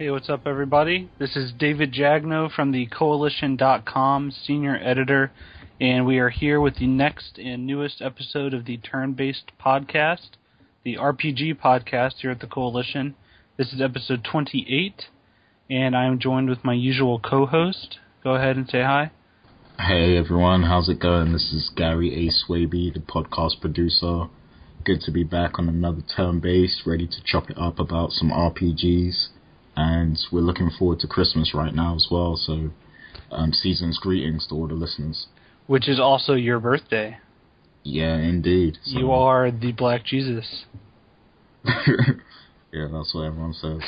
Hey, what's up, everybody? This is David Jagneaux from the Koalition.com senior editor, and we are here with the next and newest episode of the Turn Based Podcast, the RPG podcast here at the Koalition. This is episode 28, and I am joined with my usual co host. Go ahead and say hi. Hey everyone, how's it going? This is Gary A. Swaby, the podcast producer. Good to be back on another turn based, ready to chop it up about some RPGs. And we're looking forward to Christmas right now as well, so um, season's greetings to all the listeners. Which is also your birthday. Yeah, indeed. So. You are the Black Jesus. yeah, that's what everyone says.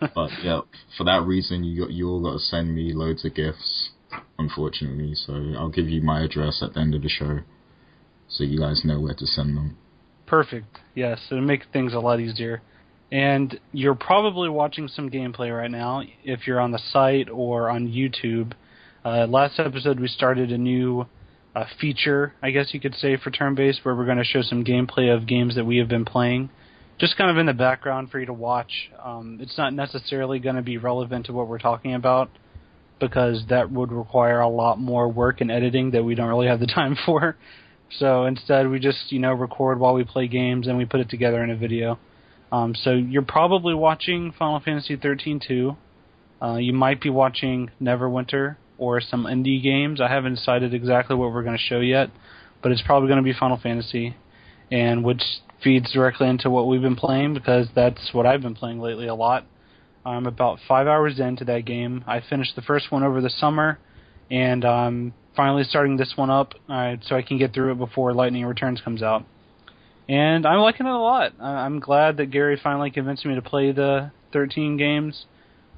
but yeah, for that reason, you got, you all got to send me loads of gifts, unfortunately. So I'll give you my address at the end of the show, so you guys know where to send them. Perfect. Yes, it'll make things a lot easier. And you're probably watching some gameplay right now if you're on the site or on YouTube. Uh, last episode, we started a new uh, feature, I guess you could say, for turn based, where we're going to show some gameplay of games that we have been playing, just kind of in the background for you to watch. Um, it's not necessarily going to be relevant to what we're talking about because that would require a lot more work and editing that we don't really have the time for. So instead, we just you know record while we play games and we put it together in a video. Um, so you're probably watching Final Fantasy 13 too. Uh, you might be watching Neverwinter or some indie games. I haven't decided exactly what we're going to show yet, but it's probably going to be Final Fantasy, and which feeds directly into what we've been playing because that's what I've been playing lately a lot. I'm about five hours into that game. I finished the first one over the summer, and I'm finally starting this one up uh, so I can get through it before Lightning Returns comes out. And I'm liking it a lot. I'm glad that Gary finally convinced me to play the 13 games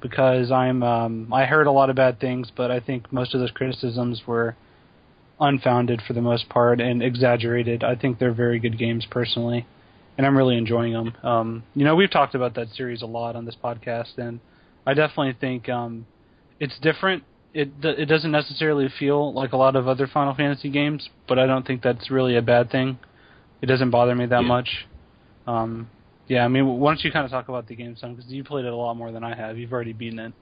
because I'm um, I heard a lot of bad things, but I think most of those criticisms were unfounded for the most part and exaggerated. I think they're very good games personally, and I'm really enjoying them. Um, you know, we've talked about that series a lot on this podcast, and I definitely think um, it's different it it doesn't necessarily feel like a lot of other Final Fantasy games, but I don't think that's really a bad thing. It doesn't bother me that yeah. much. Um, yeah, I mean, why don't you kind of talk about the game, some Because you played it a lot more than I have. You've already beaten it.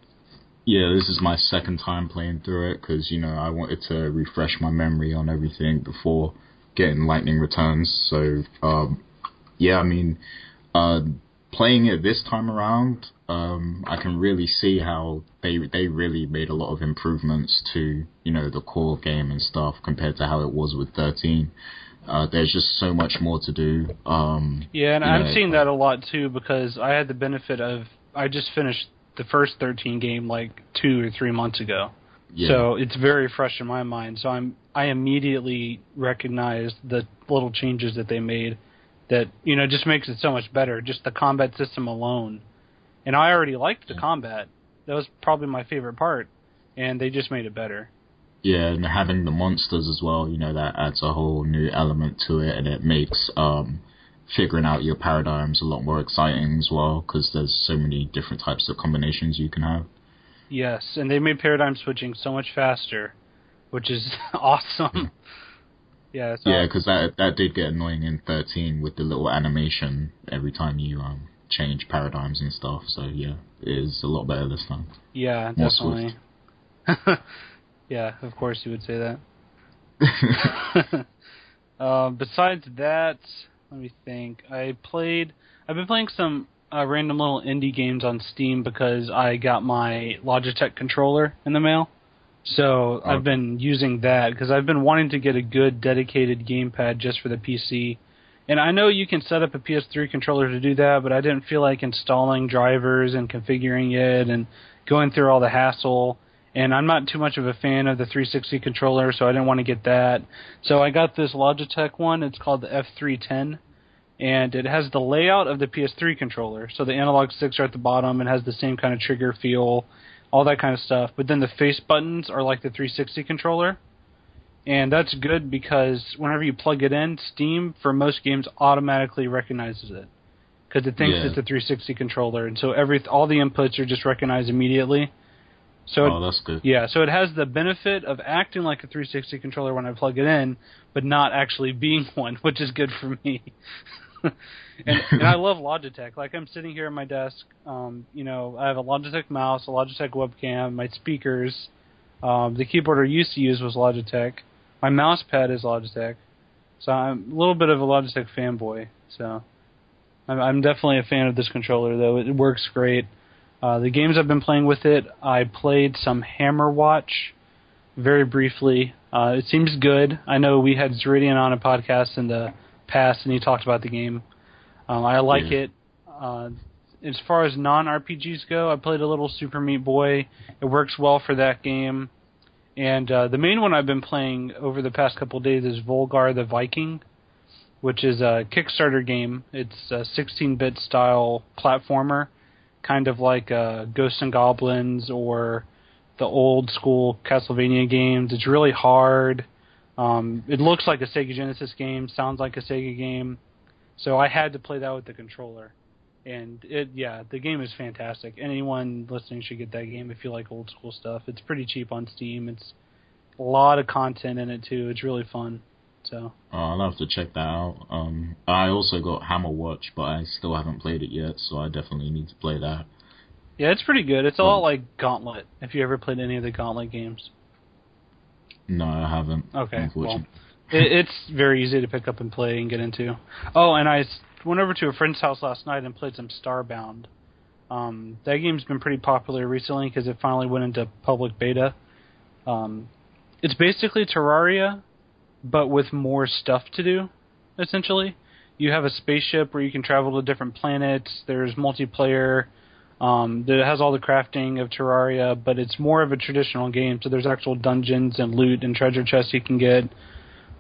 Yeah, this is my second time playing through it because you know I wanted to refresh my memory on everything before getting Lightning Returns. So um, yeah, I mean, uh, playing it this time around, um, I can really see how they they really made a lot of improvements to you know the core game and stuff compared to how it was with 13. Uh, there's just so much more to do. Um, yeah, and I'm know, seeing that a lot too because I had the benefit of I just finished the first 13 game like two or three months ago. Yeah. So it's very fresh in my mind. So I'm I immediately recognized the little changes that they made that you know just makes it so much better. Just the combat system alone, and I already liked the combat. That was probably my favorite part, and they just made it better. Yeah, and having the monsters as well, you know, that adds a whole new element to it, and it makes um, figuring out your paradigms a lot more exciting as well, because there's so many different types of combinations you can have. Yes, and they made paradigm switching so much faster, which is awesome. Yeah. So yeah, because that that did get annoying in 13 with the little animation every time you um change paradigms and stuff. So yeah, it is a lot better this time. Yeah, More definitely. yeah, of course you would say that. uh, besides that, let me think. I played. I've been playing some uh, random little indie games on Steam because I got my Logitech controller in the mail. So okay. I've been using that because I've been wanting to get a good dedicated gamepad just for the PC. And I know you can set up a PS3 controller to do that, but I didn't feel like installing drivers and configuring it and going through all the hassle. And I'm not too much of a fan of the 360 controller, so I didn't want to get that. So I got this Logitech one. It's called the F310, and it has the layout of the PS3 controller. So the analog sticks are at the bottom and has the same kind of trigger feel all that kind of stuff. But then the face buttons are like the 360 controller. And that's good because whenever you plug it in, Steam for most games automatically recognizes it because it thinks yeah. it's a 360 controller, and so every all the inputs are just recognized immediately. So oh, it, that's good. Yeah, so it has the benefit of acting like a 360 controller when I plug it in, but not actually being one, which is good for me. and, and I love Logitech. Like I'm sitting here at my desk. Um, you know, I have a Logitech mouse, a Logitech webcam, my speakers. Um, the keyboard I used to use was Logitech. My mouse pad is Logitech. So I'm a little bit of a Logitech fanboy. So I'm, I'm definitely a fan of this controller, though. It works great. Uh, the games I've been playing with it, I played some Hammerwatch very briefly. Uh, it seems good. I know we had Zeridian on a podcast in the past, and he talked about the game. Um, I like yeah. it. Uh, as far as non RPGs go, I played a little Super Meat Boy. It works well for that game. And uh, the main one I've been playing over the past couple of days is Volgarr the Viking, which is a Kickstarter game. It's a 16-bit style platformer, kind of like uh, Ghosts and Goblins or the old school Castlevania games. It's really hard. Um, it looks like a Sega Genesis game, sounds like a Sega game. So I had to play that with the controller. And it yeah, the game is fantastic. Anyone listening should get that game if you like old school stuff. It's pretty cheap on Steam. It's a lot of content in it too. It's really fun. So oh, I'll have to check that out. Um, I also got Hammerwatch, but I still haven't played it yet, so I definitely need to play that. Yeah, it's pretty good. It's a lot like Gauntlet. If you ever played any of the Gauntlet games. No, I haven't. Okay, well, it, it's very easy to pick up and play and get into. Oh, and I went over to a friend's house last night and played some Starbound. Um, that game's been pretty popular recently because it finally went into public beta. Um, it's basically Terraria, but with more stuff to do. Essentially, you have a spaceship where you can travel to different planets. There's multiplayer um, that has all the crafting of Terraria, but it's more of a traditional game. So there's actual dungeons and loot and treasure chests you can get.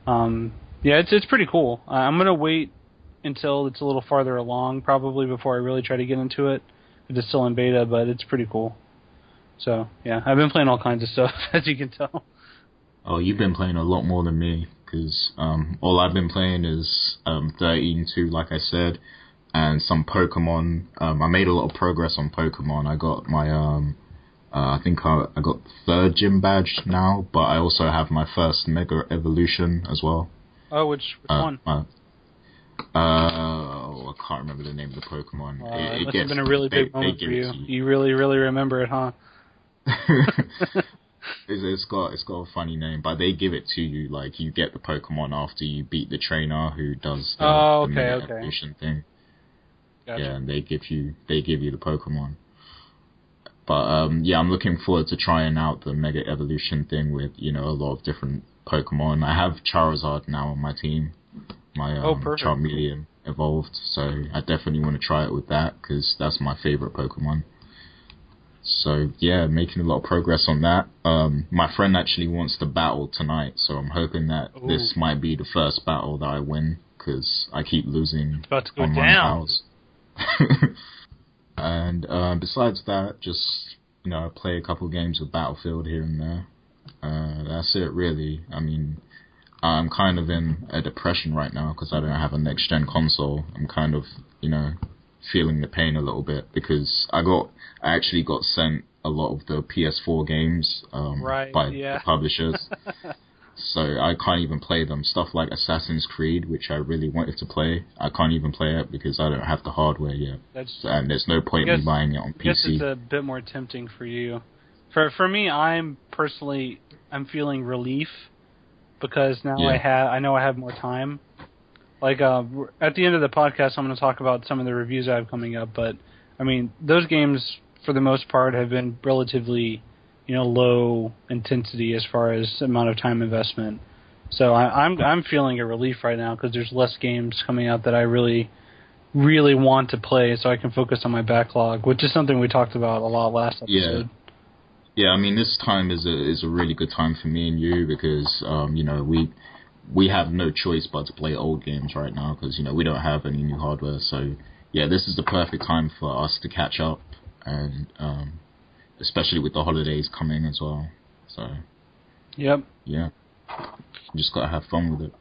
Um, yeah, it's it's pretty cool. Uh, I'm gonna wait until it's a little farther along, probably before I really try to get into it. It's still in beta, but it's pretty cool. So yeah, I've been playing all kinds of stuff, as you can tell. Oh, you've been playing a lot more than me, because um, all I've been playing is um, 13 2, like I said and some Pokemon. Um, I made a lot of progress on Pokemon. I got my, um, uh, I think I, I got third gym badge now, but I also have my first Mega Evolution as well. Oh, which, which uh, one? Uh, uh, I can't remember the name of the Pokemon. Uh, it, it must gets, have been a really big they, moment they for you. you. You really, really remember it, huh? it's, it's got it's got a funny name, but they give it to you like you get the Pokemon after you beat the trainer who does the, oh, okay, the okay. evolution thing. Gotcha. Yeah, and they give you they give you the Pokemon. But um, yeah, I'm looking forward to trying out the Mega Evolution thing with you know a lot of different Pokemon. I have Charizard now on my team, my oh, um, oh, Charmeleon evolved, so I definitely want to try it with that because that's my favorite Pokemon. So yeah, making a lot of progress on that. Um, my friend actually wants to battle tonight, so I'm hoping that Ooh. this might be the first battle that I win because I keep losing it's about to go on down. and um, besides that, just you know, play a couple games of Battlefield here and there. Uh, that's it, really. I mean, I'm kind of in a depression right now because I don't have a next gen console. I'm kind of, you know, feeling the pain a little bit because I got, I actually got sent a lot of the PS4 games um, right, by yeah. the publishers. so I can't even play them. Stuff like Assassin's Creed, which I really wanted to play, I can't even play it because I don't have the hardware yet. That's, and there's no point guess, me buying it on PC. Guess it's a bit more tempting for you. For for me, I'm personally I'm feeling relief because now yeah. I have I know I have more time. Like uh, at the end of the podcast, I'm going to talk about some of the reviews I have coming up. But I mean, those games for the most part have been relatively you know low intensity as far as amount of time investment. So I, I'm I'm feeling a relief right now because there's less games coming out that I really really want to play, so I can focus on my backlog, which is something we talked about a lot last episode. Yeah. Yeah, I mean this time is a is a really good time for me and you because um, you know we we have no choice but to play old games right now because you know we don't have any new hardware. So yeah, this is the perfect time for us to catch up and um, especially with the holidays coming as well. So, yep, yeah, you just gotta have fun with it.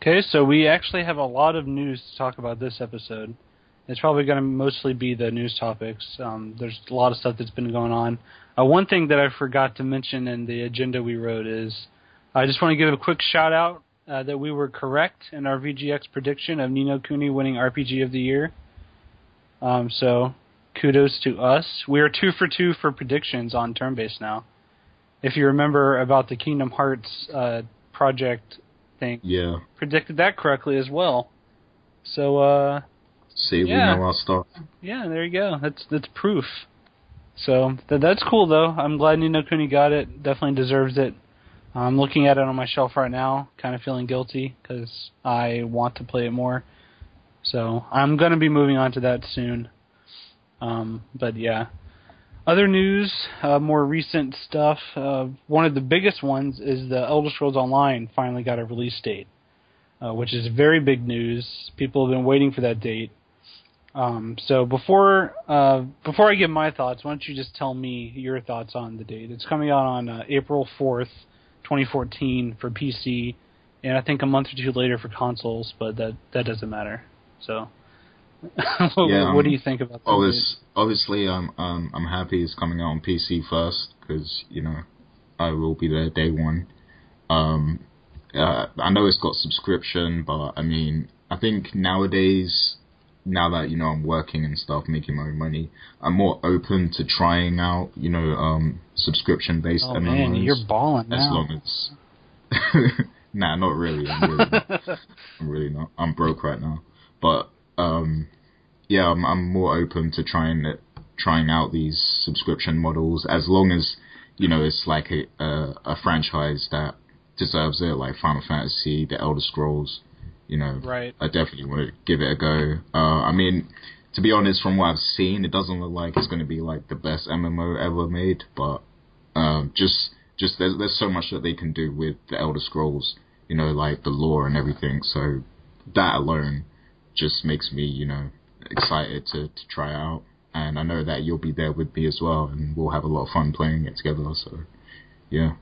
Okay, so we actually have a lot of news to talk about this episode. It's probably going to mostly be the news topics. Um, there's a lot of stuff that's been going on. Uh, one thing that I forgot to mention in the agenda we wrote is I just want to give a quick shout out uh, that we were correct in our VGX prediction of Ni no Kuni winning RPG of the year. Um, so kudos to us. We are two for two for predictions on turn based now. If you remember about the Kingdom Hearts uh, project thing, Yeah. predicted that correctly as well. So uh, See, Yeah. know our stuff. yeah, there you go. That's that's proof. So th- that's cool though. I'm glad Ni no Kuni got it. Definitely deserves it. I'm looking at it on my shelf right now, kind of feeling guilty because I want to play it more. So I'm gonna be moving on to that soon. Um, but yeah, other news, uh, more recent stuff. Uh, one of the biggest ones is the Elder Scrolls Online finally got a release date, uh, which is very big news. People have been waiting for that date. Um, so before uh, before I give my thoughts, why don't you just tell me your thoughts on the date? It's coming out on uh, April fourth, 2014 for PC, and I think a month or two later for consoles, but that that doesn't matter. So, what, Yeah, what do um, you think about that? Obvious, obviously, I'm um, I'm happy it's coming out on PC first because you know I will be there day one. Um, uh, I know it's got subscription, but I mean, I think nowadays, now that you know I'm working and stuff, making my own money, I'm more open to trying out you know um, subscription based Oh MMOs. man, you're balling as now. long as nah, not really. I'm really not. I'm really not. I'm broke right now. But um, yeah, I'm, I'm more open to trying it, trying out these subscription models as long as you know it's like a a, a franchise that deserves it, like Final Fantasy, The Elder Scrolls. You know, Right. I definitely want to give it a go. Uh, I mean, to be honest, from what I've seen, it doesn't look like it's going to be like the best MMO ever made, but um, just just there's there's so much that they can do with the Elder Scrolls, you know, like the lore and everything. So that alone just makes me, you know, excited to to try out. And I know that you'll be there with me as well, and we'll have a lot of fun playing it together. So, yeah,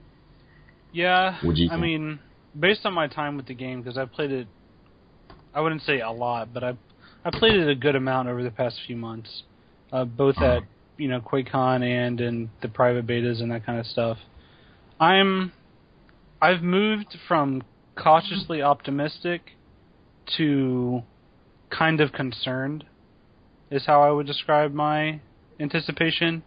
Yeah, What do you I mean, based on my time with the game, because I played it, I wouldn't say a lot, but I I played it a good amount over the past few months, uh, both at you know QuakeCon and in the private betas and that kind of stuff. I'm I've moved from cautiously optimistic to kind of concerned, is how I would describe my anticipation.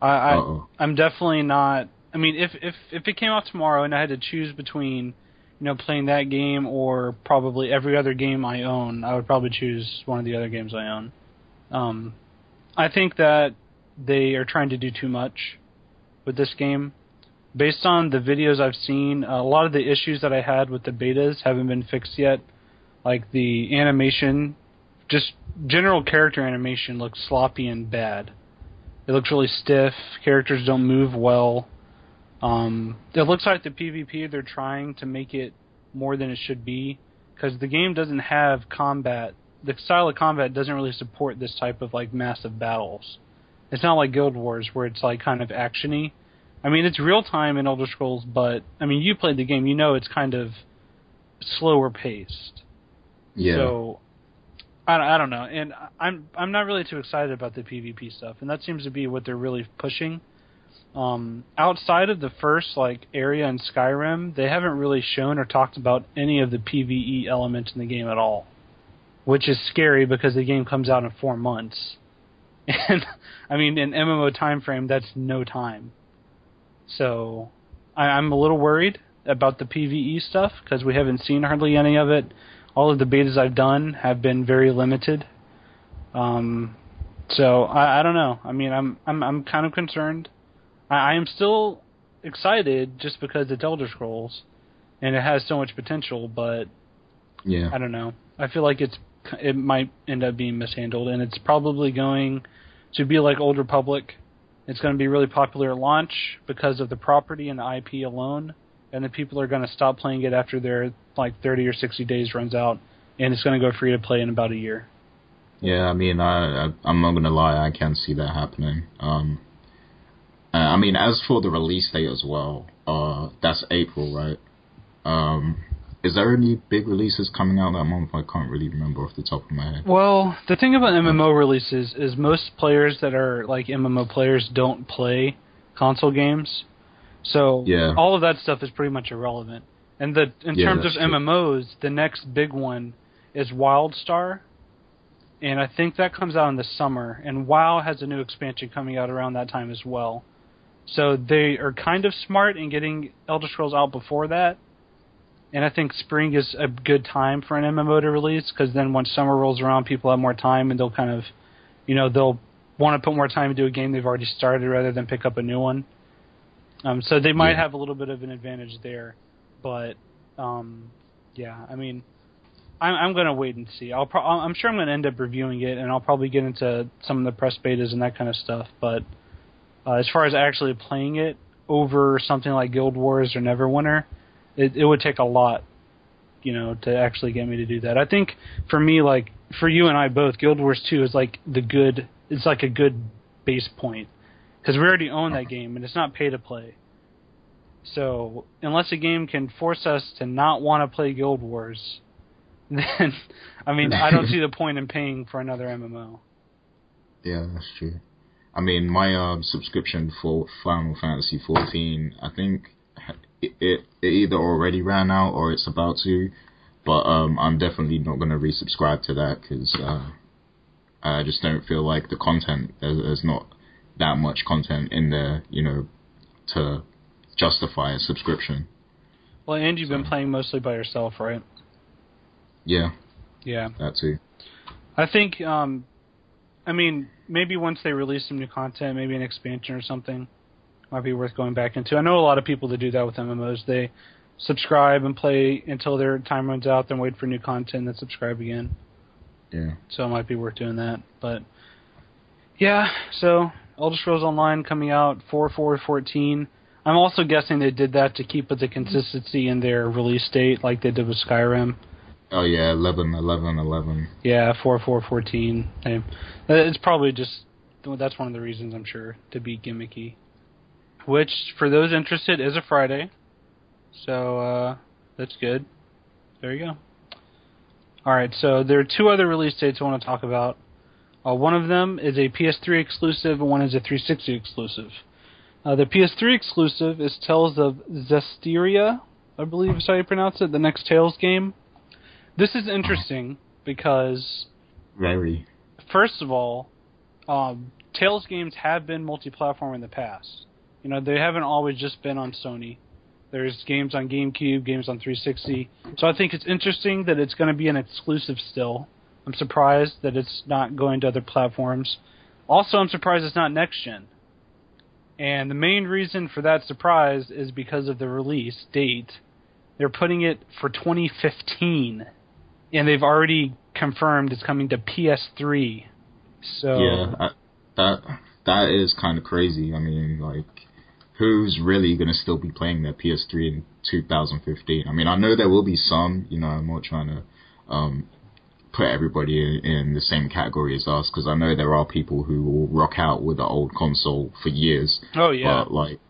I, I Uh-oh. I'm definitely not. I mean, if if if it came out tomorrow and I had to choose between, you know, playing that game or probably every other game I own, I would probably choose one of the other games I own. Um, I think that they are trying to do too much with this game. Based on the videos I've seen, a lot of the issues that I had with the betas haven't been fixed yet. Like the animation, just general character animation looks sloppy and bad. It looks really stiff. Characters don't move well. Um, it looks like the PvP they're trying to make it more than it should be because the game doesn't have combat. The style of combat doesn't really support this type of like massive battles. It's not like Guild Wars where it's like kind of actiony. I mean, it's real time in Elder Scrolls, but I mean, you played the game, you know it's kind of slower paced. yeah, So I, don't- I don't know, and I'm I'm not really too excited about the PvP stuff, and that seems to be what they're really pushing. Um, outside of the first like area in Skyrim, they haven't really shown or talked about any of the PVE elements in the game at all, which is scary because the game comes out in four months, and I mean in MMO time frame that's no time. So I, I'm a little worried about the PVE stuff because we haven't seen hardly any of it. All of the betas I've done have been very limited. Um, so I, I don't know. I mean, I'm I'm I'm kind of concerned. I, I am still excited just because it's Elder Scrolls, and it has so much potential. But yeah, I don't know. I feel like it's it might end up being mishandled, and it's probably going to be like Old Republic. It's going to be really popular at launch because of the property and the IP alone, and the people are going to stop playing it after their like 30 or 60 days runs out, and it's going to go free to play in about a year. Yeah, I mean, I, I I'm not gonna lie, I can't see that happening. Um, uh, I mean, as for the release date as well, uh, that's April, right? Um, is there any big releases coming out that month? I can't really remember off the top of my head. Well, the thing about MMO releases is most players that are like MMO players don't play console games. So Yeah. all of that stuff is pretty much irrelevant. And the in Yeah, terms of true. MMOs, the next big one is WildStar, and I think that comes out in the summer. And WoW has a new expansion coming out around that time as well. So they are kind of smart in getting Elder Scrolls out before that. And I think spring is a good time for an MMO to release because then once summer rolls around, people have more time and they'll kind of, you know, they'll want to put more time into a game they've already started rather than pick up a new one. Um, so they might Yeah. have a little bit of an advantage there, but um, yeah, I mean, I'm, I'm going to wait and see. I'll pro- I'm sure I'm going to end up reviewing it, and I'll probably get into some of the press betas and that kind of stuff. But uh, as far as actually playing it over something like Guild Wars or Neverwinter, it, it would take a lot, you know, to actually get me to do that. I think for me, like for you and I both, Guild Wars 2 is like the good. It's like a good base point because we already own that game and it's not pay to play. So unless a game can force us to not want to play Guild Wars, then I mean I don't see the point in paying for another MMO. Yeah, that's true. I mean, my um, subscription for Final Fantasy 14, I think it, it it either already ran out or it's about to, but um, I'm definitely not going to resubscribe to that because uh, I just don't feel like the content there's, there's not that much content in there, you know, to justify a subscription. Well, and you've been playing mostly by yourself, right? Yeah, Yeah. that too. I think, um, I mean, maybe once they release some new content, maybe an expansion or something, might be worth going back into. I know a lot of people that do that with MMOs. They subscribe and play until their time runs out, then wait for new content, then subscribe again. Yeah. So it might be worth doing that. But yeah, so Elder Scrolls Online coming out four four fourteen. I'm also guessing they did that to keep with the consistency in their release date, like they did with Skyrim. Oh yeah, 11, 11, 11. Yeah, four four fourteen. Hey, It's probably just that's one of the reasons I'm sure to be gimmicky. Which, for those interested, is a Friday. So uh, that's good. There you go. All right, so there are two other release dates I want to talk about. Uh, one of them is a PS3 exclusive, and one is a 360 exclusive. Uh, the PS3 exclusive is Tales of Zestiria, I believe is how you pronounce it, the next Tales game. This is interesting because, Very. first of all, um, Tales games have been multi-platform in the past. You know, they haven't always just been on Sony. There's games on GameCube, games on 360. So I think it's interesting that it's going to be an exclusive still. I'm surprised that it's not going to other platforms. Also, I'm surprised it's not next gen. And the main reason for that surprise is because of the release date. They're putting it for 2015, and they've already confirmed it's coming to PS3. So Yeah, that that is kind of crazy. I mean, like, who's really gonna still be playing their PS3 in 2015? I mean, I know there will be some. You know, I'm not trying to um, put everybody in, in the same category as us because I know there are people who will rock out with the old console for years. Oh yeah. But like,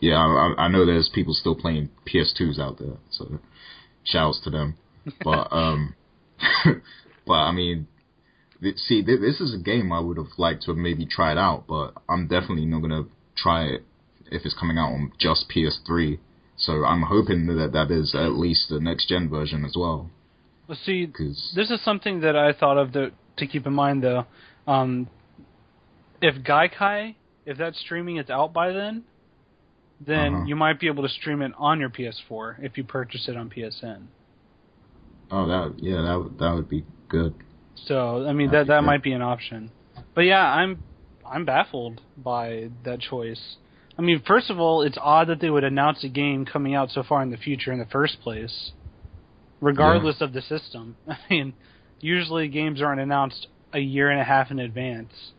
yeah, I, I know there's people still playing PS2s out there. So, shouts to them. But um, but I mean, see, th- this is a game I would have liked to have maybe tried out, but I'm definitely not gonna try it if it's coming out on just PS3. So I'm hoping that that is at least the next gen version as well. well, see, this is something that I thought of the, to keep in mind though. Um, if Gaikai, if that streaming is out by then, then Uh-huh. you might be able to stream it on your PS4 if you purchase it on PSN. Oh, that yeah, that would- that would be good. So I mean That'd that that might be an option. But yeah, I'm I'm baffled by that choice. I mean, first of all, it's odd that they would announce a game coming out so far in the future in the first place, regardless of the system. I mean, usually games aren't announced a year and a half in advance.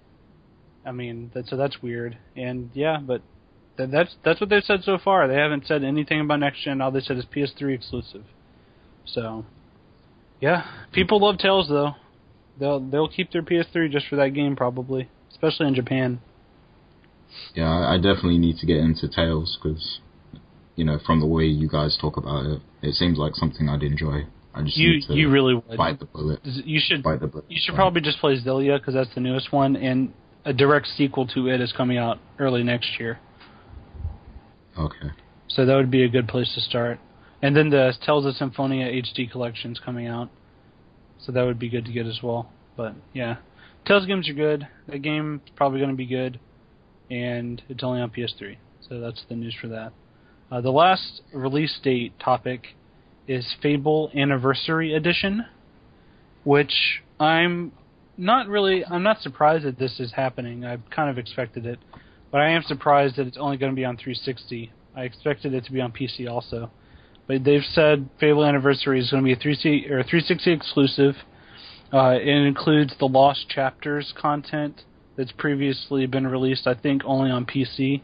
I mean, that, so that's weird. And yeah, but th- that's that's what they've said so far. They haven't said anything about next gen. All they said is PS3 exclusive. So, yeah, people love Tales though. They'll they'll keep their PS3 just for that game probably, especially in Japan. Yeah, I definitely need to get into Tales because, you know, from the way you guys talk about it, it seems like something I'd enjoy. I just You need to you really would. bite the bullet. You should Bite the bullet. you should probably just play Xillia because that's the newest one, and a direct sequel to it is coming out early next year. Okay. So that would be a good place to start. And then the Tales of Symphonia HD collection's coming out, so that would be good to get as well. But yeah, Tales games are good. The game's probably going to be good, and it's only on PS3, so that's the news for that. Uh, the last release date topic is Fable Anniversary Edition, which I'm not really. I'm not surprised that this is happening. I've kind of expected it, but I am surprised that it's only going to be on 360. I expected it to be on PC also, but they've said Fable Anniversary is going to be a 360 or 360 exclusive. Uh, it includes the Lost Chapters content that's previously been released, I think, only on PC,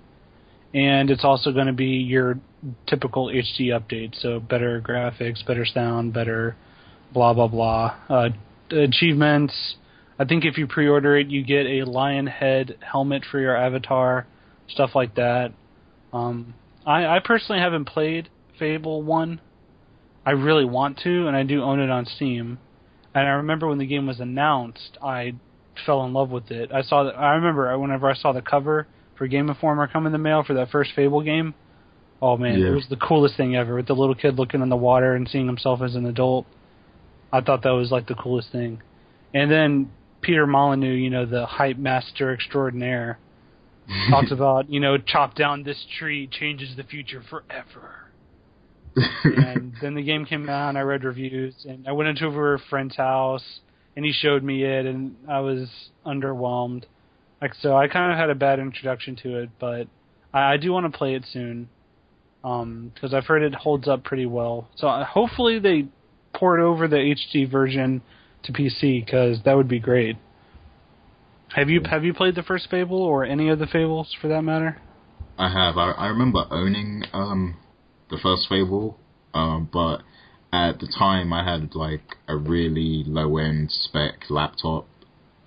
and it's also going to be your typical HD update, so better graphics, better sound, better blah blah blah. Uh, achievements. I think if you pre-order it, you get a lion head helmet for your avatar, stuff like that. Um, I, I personally haven't played Fable One. I really want to, and I do own it on Steam. And I remember when the game was announced, I fell in love with it. I saw that. I remember whenever I saw the cover for Game Informer come in the mail for that first Fable game. Oh man, yeah. it was the coolest thing ever with the little kid looking in the water and seeing himself as an adult. I thought that was like the coolest thing. And then Peter Molyneux, you know, the hype master extraordinaire, talks about, you know, chop down this tree changes the future forever. and then the game came out and I read reviews and I went into a friend's house and he showed me it and I was underwhelmed. Like so I kind of had a bad introduction to it, but I, I do want to play it soon. Um, because I've heard it holds up pretty well. So uh, hopefully they port over the HD version to PC because that would be great. Have you have you played the first Fable or any of the Fables for that matter? I have. I, I remember owning um, the first Fable, um, but at the time I had like a really low end spec laptop,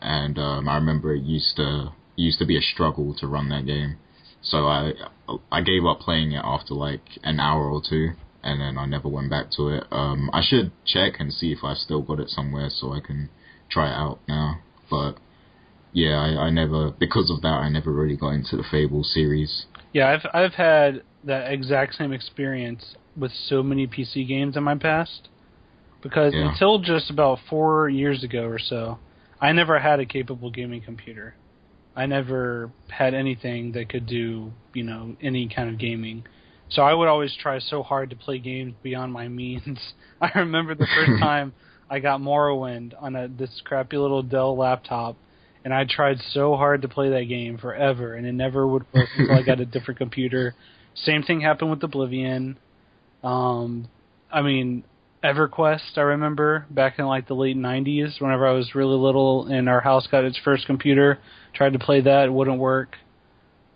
and um, I remember it used to used to be a struggle to run that game. So I I gave up playing it after like an hour or two and then I never went back to it. Um, I should check and see if I still got it somewhere so I can try it out now. But yeah, I, I never because of that I never really got into the Fable series. Yeah, I've I've had that exact same experience with so many PC games in my past. Because yeah. until just about four years ago or so, I never had a capable gaming computer. I never had anything that could do, you know, any kind of gaming. So I would always try so hard to play games beyond my means. I remember the first time I got Morrowind on a this crappy little Dell laptop, and I tried so hard to play that game forever, and it never would work until I got a different computer. Same thing happened with Oblivion. Um, I mean, EverQuest. I remember back in like the late '90s, whenever I was really little, and our house got its first computer. Tried to play that, it wouldn't work.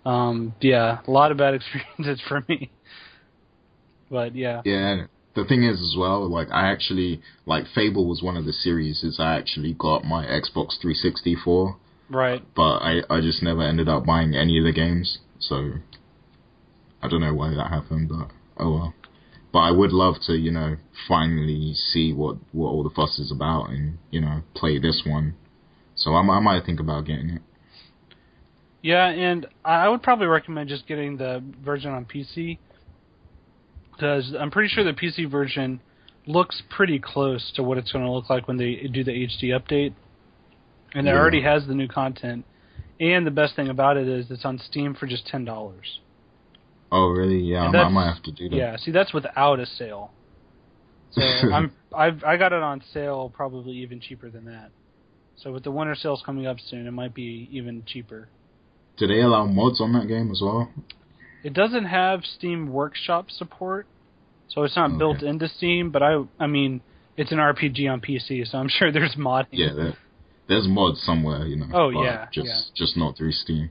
Um, yeah, a lot of bad experiences for me. But yeah. Yeah. The thing is as well, like I actually like Fable was one of the series is I actually got my Xbox 360 for. Right. But I I just never ended up buying any of the games, so I don't know why that happened, but oh well. But I would love to, you know, finally see what what all the fuss is about and you know play this one. So I, I might think about getting it. Yeah, and I would probably recommend just getting the version on PC because I'm pretty sure the PC version looks pretty close to what it's going to look like when they do the HD update, and yeah. it already has the new content. And the best thing about it is it's on Steam for just ten dollars. Oh really? Yeah, I might have to do that. Yeah, see that's without a sale. So I'm I've I got it on sale probably even cheaper than that. So with the winter sales coming up soon, it might be even cheaper. Do they allow mods on that game as well? It doesn't have Steam Workshop support, so it's not okay. built into Steam. But I, I mean, it's an RPG on PC, so I'm sure there's modding. Yeah, there, there's mods somewhere, you know. Oh yeah, just yeah. just not through Steam.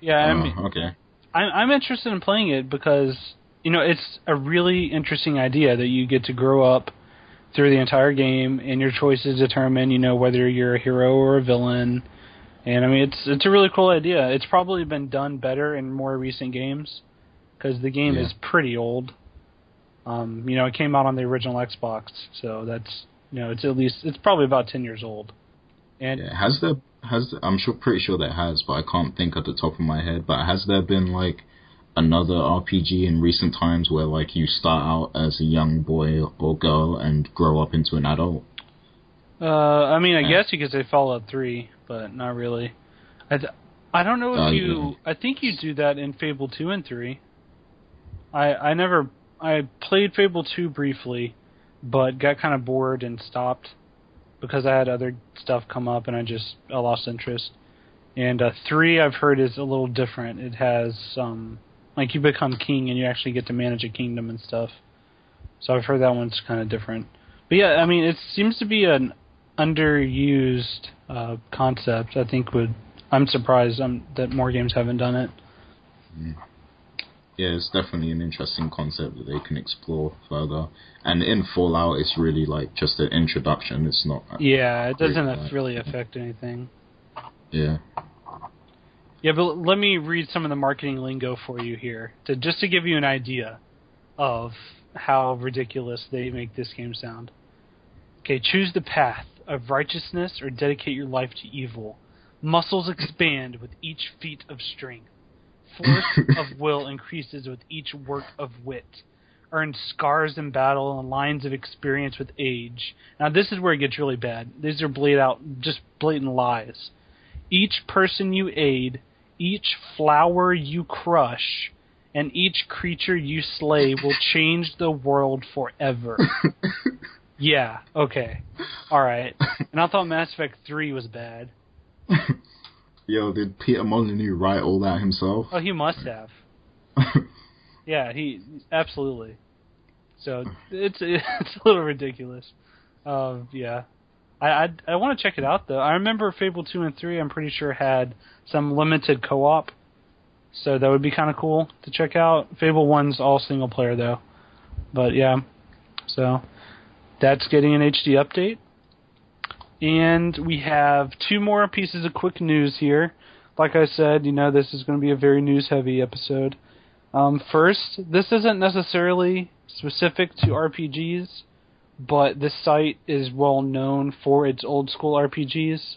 Yeah, I oh, mean, oh, okay. I'm I'm interested in playing it because you know it's a really interesting idea that you get to grow up through the entire game, and your choices determine you know whether you're a hero or a villain and I mean, it's it's a really cool idea. It's probably been done better in more recent games because the game yeah. is pretty old. Um, you know, it came out on the original Xbox, so that's you know, it's at least it's probably about ten years old. And yeah, has there has I'm sure pretty sure there has, but I can't think at the top of my head. But has there been like another RPG in recent times where like you start out as a young boy or girl and grow up into an adult? Uh, I mean, I guess you could say Fallout Three, but not really. I, d- I don't know if Uh, you. I think you do that in Fable Two and Three. I I never. I played Fable Two briefly, but got kind of bored and stopped because I had other stuff come up and I just I lost interest. And uh, three, I've heard, is a little different. It has um, like you become king and you actually get to manage a kingdom and stuff. So I've heard that one's kind of different. But yeah, I mean, it seems to be an underused uh, concept. I think would I'm surprised um, that more games haven't done it. Yeah, it's definitely an interesting concept that they can explore further. And in Fallout, it's really like just an introduction. It's not. Yeah, it doesn't really affect anything. Yeah. Yeah, but let me read some of the marketing lingo for you here, to just to give you an idea of how ridiculous they make this game sound. Okay, choose the path of righteousness or dedicate your life to evil. Muscles expand with each feat of strength. Force of will increases with each work of wit. Earn scars in battle and lines of experience with age. Now this is where it gets really bad. These are bleed out just blatant lies. Each person you aid, each flower you crush, and each creature you slay will change the world forever. yeah, okay. Alright. And I thought Mass Effect 3 was bad. Yo, did Peter Molyneux write all that himself? Oh, he must have. Yeah, he absolutely. So it's it's a little ridiculous. Um, yeah, I I, I want to check it out though. I remember Fable two and three. I'm pretty sure had some limited co-op, so that would be kind of cool to check out. Fable one's all single player though, but yeah, so that's getting an HD update. And we have two more pieces of quick news here. Like I said, you know this is going to be a very news heavy episode. Um, first, this isn't necessarily specific to RPGs, but this site is well known for its old school RPGs,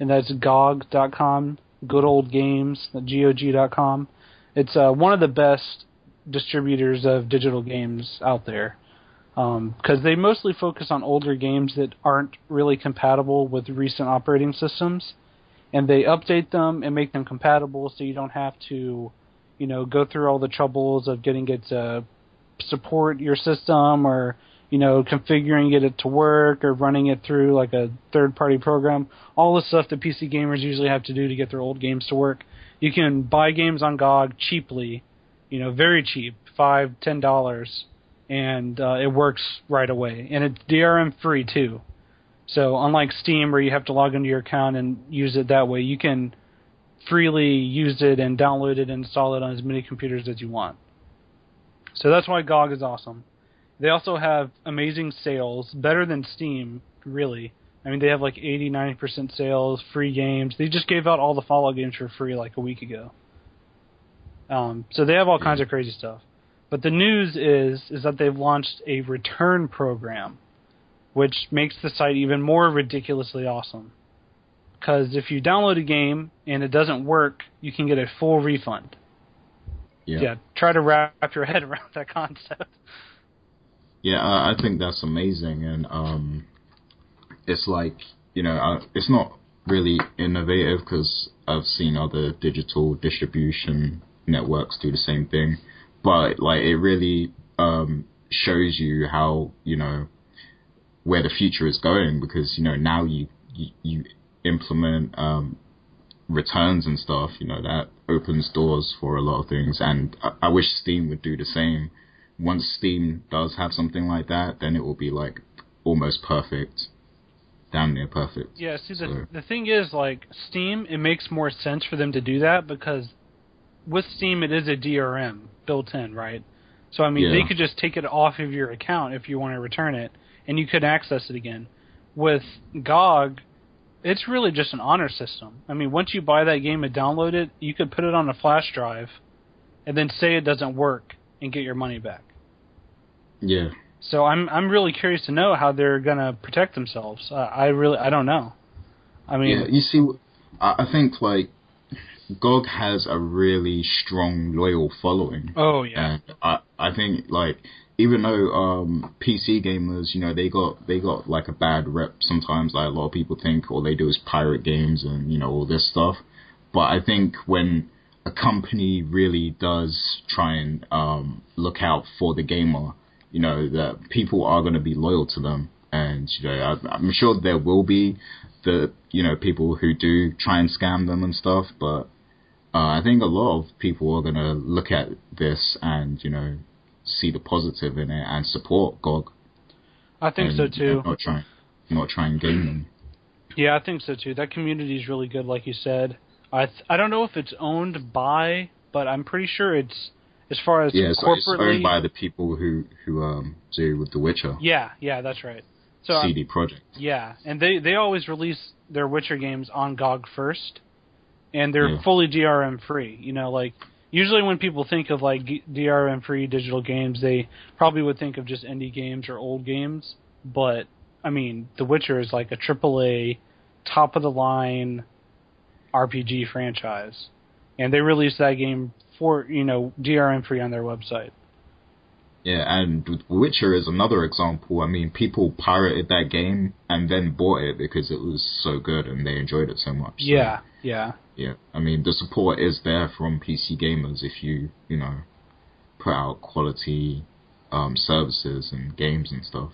and that's GOG.com, Good Old Games, GOG.com. It's uh, one of the best distributors of digital games out there Um, because they mostly focus on older games that aren't really compatible with recent operating systems, and they update them and make them compatible so you don't have to, you know, go through all the troubles of getting it to support your system or you know configuring it to work or running it through like a third party program. All the stuff that pc gamers usually have to do to get their old games to work. You can buy games on gog cheaply you know very cheap five ten dollars and uh, it works right away and it's drm free too so unlike steam where you have to log into your account and use it that way you can freely use it and download it and install it on as many computers as you want so that's why GOG is awesome. They also have amazing sales, better than Steam, really. I mean, they have like 80, 90% sales, free games. They just gave out all the Fallout games for free like a week ago. Um, so they have all kinds of crazy stuff. But the news is is that they've launched a return program, which makes the site even more ridiculously awesome. Because if you download a game and it doesn't work, you can get a full refund Yeah. yeah, try to wrap your head around that concept. Yeah, I, I think that's amazing, and um, it's like you know, uh, it's not really innovative because I've seen other digital distribution networks do the same thing, but like it really um, shows you how you know where the future is going because you know now you you, you implement um, returns and stuff, you know, that opens doors for a lot of things. And I, I wish Steam would do the same. Once Steam does have something like that, then it will be like almost perfect, damn near perfect. Yeah, see, the So- the thing is, like Steam, it makes more sense for them to do that because with Steam, it is a DRM built in, right? So I mean, they could just take it off of your account if you want to return it, and you could access it again. With GOG, it's really just an honor system. I mean, once you buy that game and download it, you could put it on a flash drive, and then say it doesn't work and get your money back. Yeah, So I'm I'm really curious to know how they're gonna protect themselves. Uh, I really I don't know. I mean, yeah. You see, I think like GOG has a really strong, loyal following. Oh yeah. And I I think like even though um PC gamers, you know, they got they got like a bad rep sometimes. Like a lot of people think all they do is pirate games and you know all this stuff. But I think when a company really does try and um look out for the gamer, you know that people are going to be loyal to them. And you know, I, I'm sure there will be the you know people who do try and scam them and stuff, but uh, I think a lot of people are going to look at this and you know see the positive in it and support GOG. I think and, so too. Not try, not try and game them. Yeah, I think so too. That community is really good, like you said. I th- I don't know if it's owned by, but I'm pretty sure it's as far as yeah, so it's owned by the people who who um do with The Witcher. yeah, yeah, that's right. So CD Projekt. Yeah, and they they always release their Witcher games on GOG first, and they're Yeah. fully DRM free. You know, like usually when people think of like DRM free digital games, they probably would think of just indie games or old games. But I mean, The Witcher is like a AAA, top of the line RPG franchise, and they released that game for you know DRM free on their website. Yeah, and Witcher is another example. I mean, people pirated that game and then bought it because it was so good and they enjoyed it so much. So, Yeah, yeah. Yeah. I mean, the support is there from PC gamers if you, you know, put out quality um, services and games and stuff.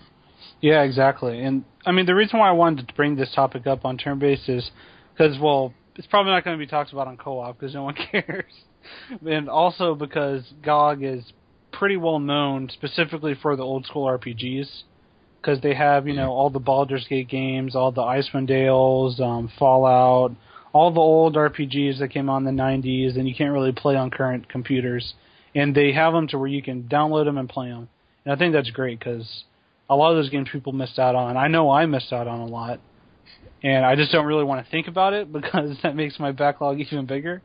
Yeah, exactly. And I mean, the reason why I wanted to bring this topic up on turn based is because, well, it's probably not going to be talked about on co-op because no one cares, and also because GOG is pretty well known specifically for the old school RPGs because they have you know all the Baldur's Gate games, all the Icewind Dales, um, Fallout, all the old RPGs that came out in the '90s, and you can't really play on current computers, and they have them to where you can download them and play them, and I think that's great because a lot of those games people missed out on. I know I missed out on a lot, and I just don't really want to think about it because that makes my backlog even bigger.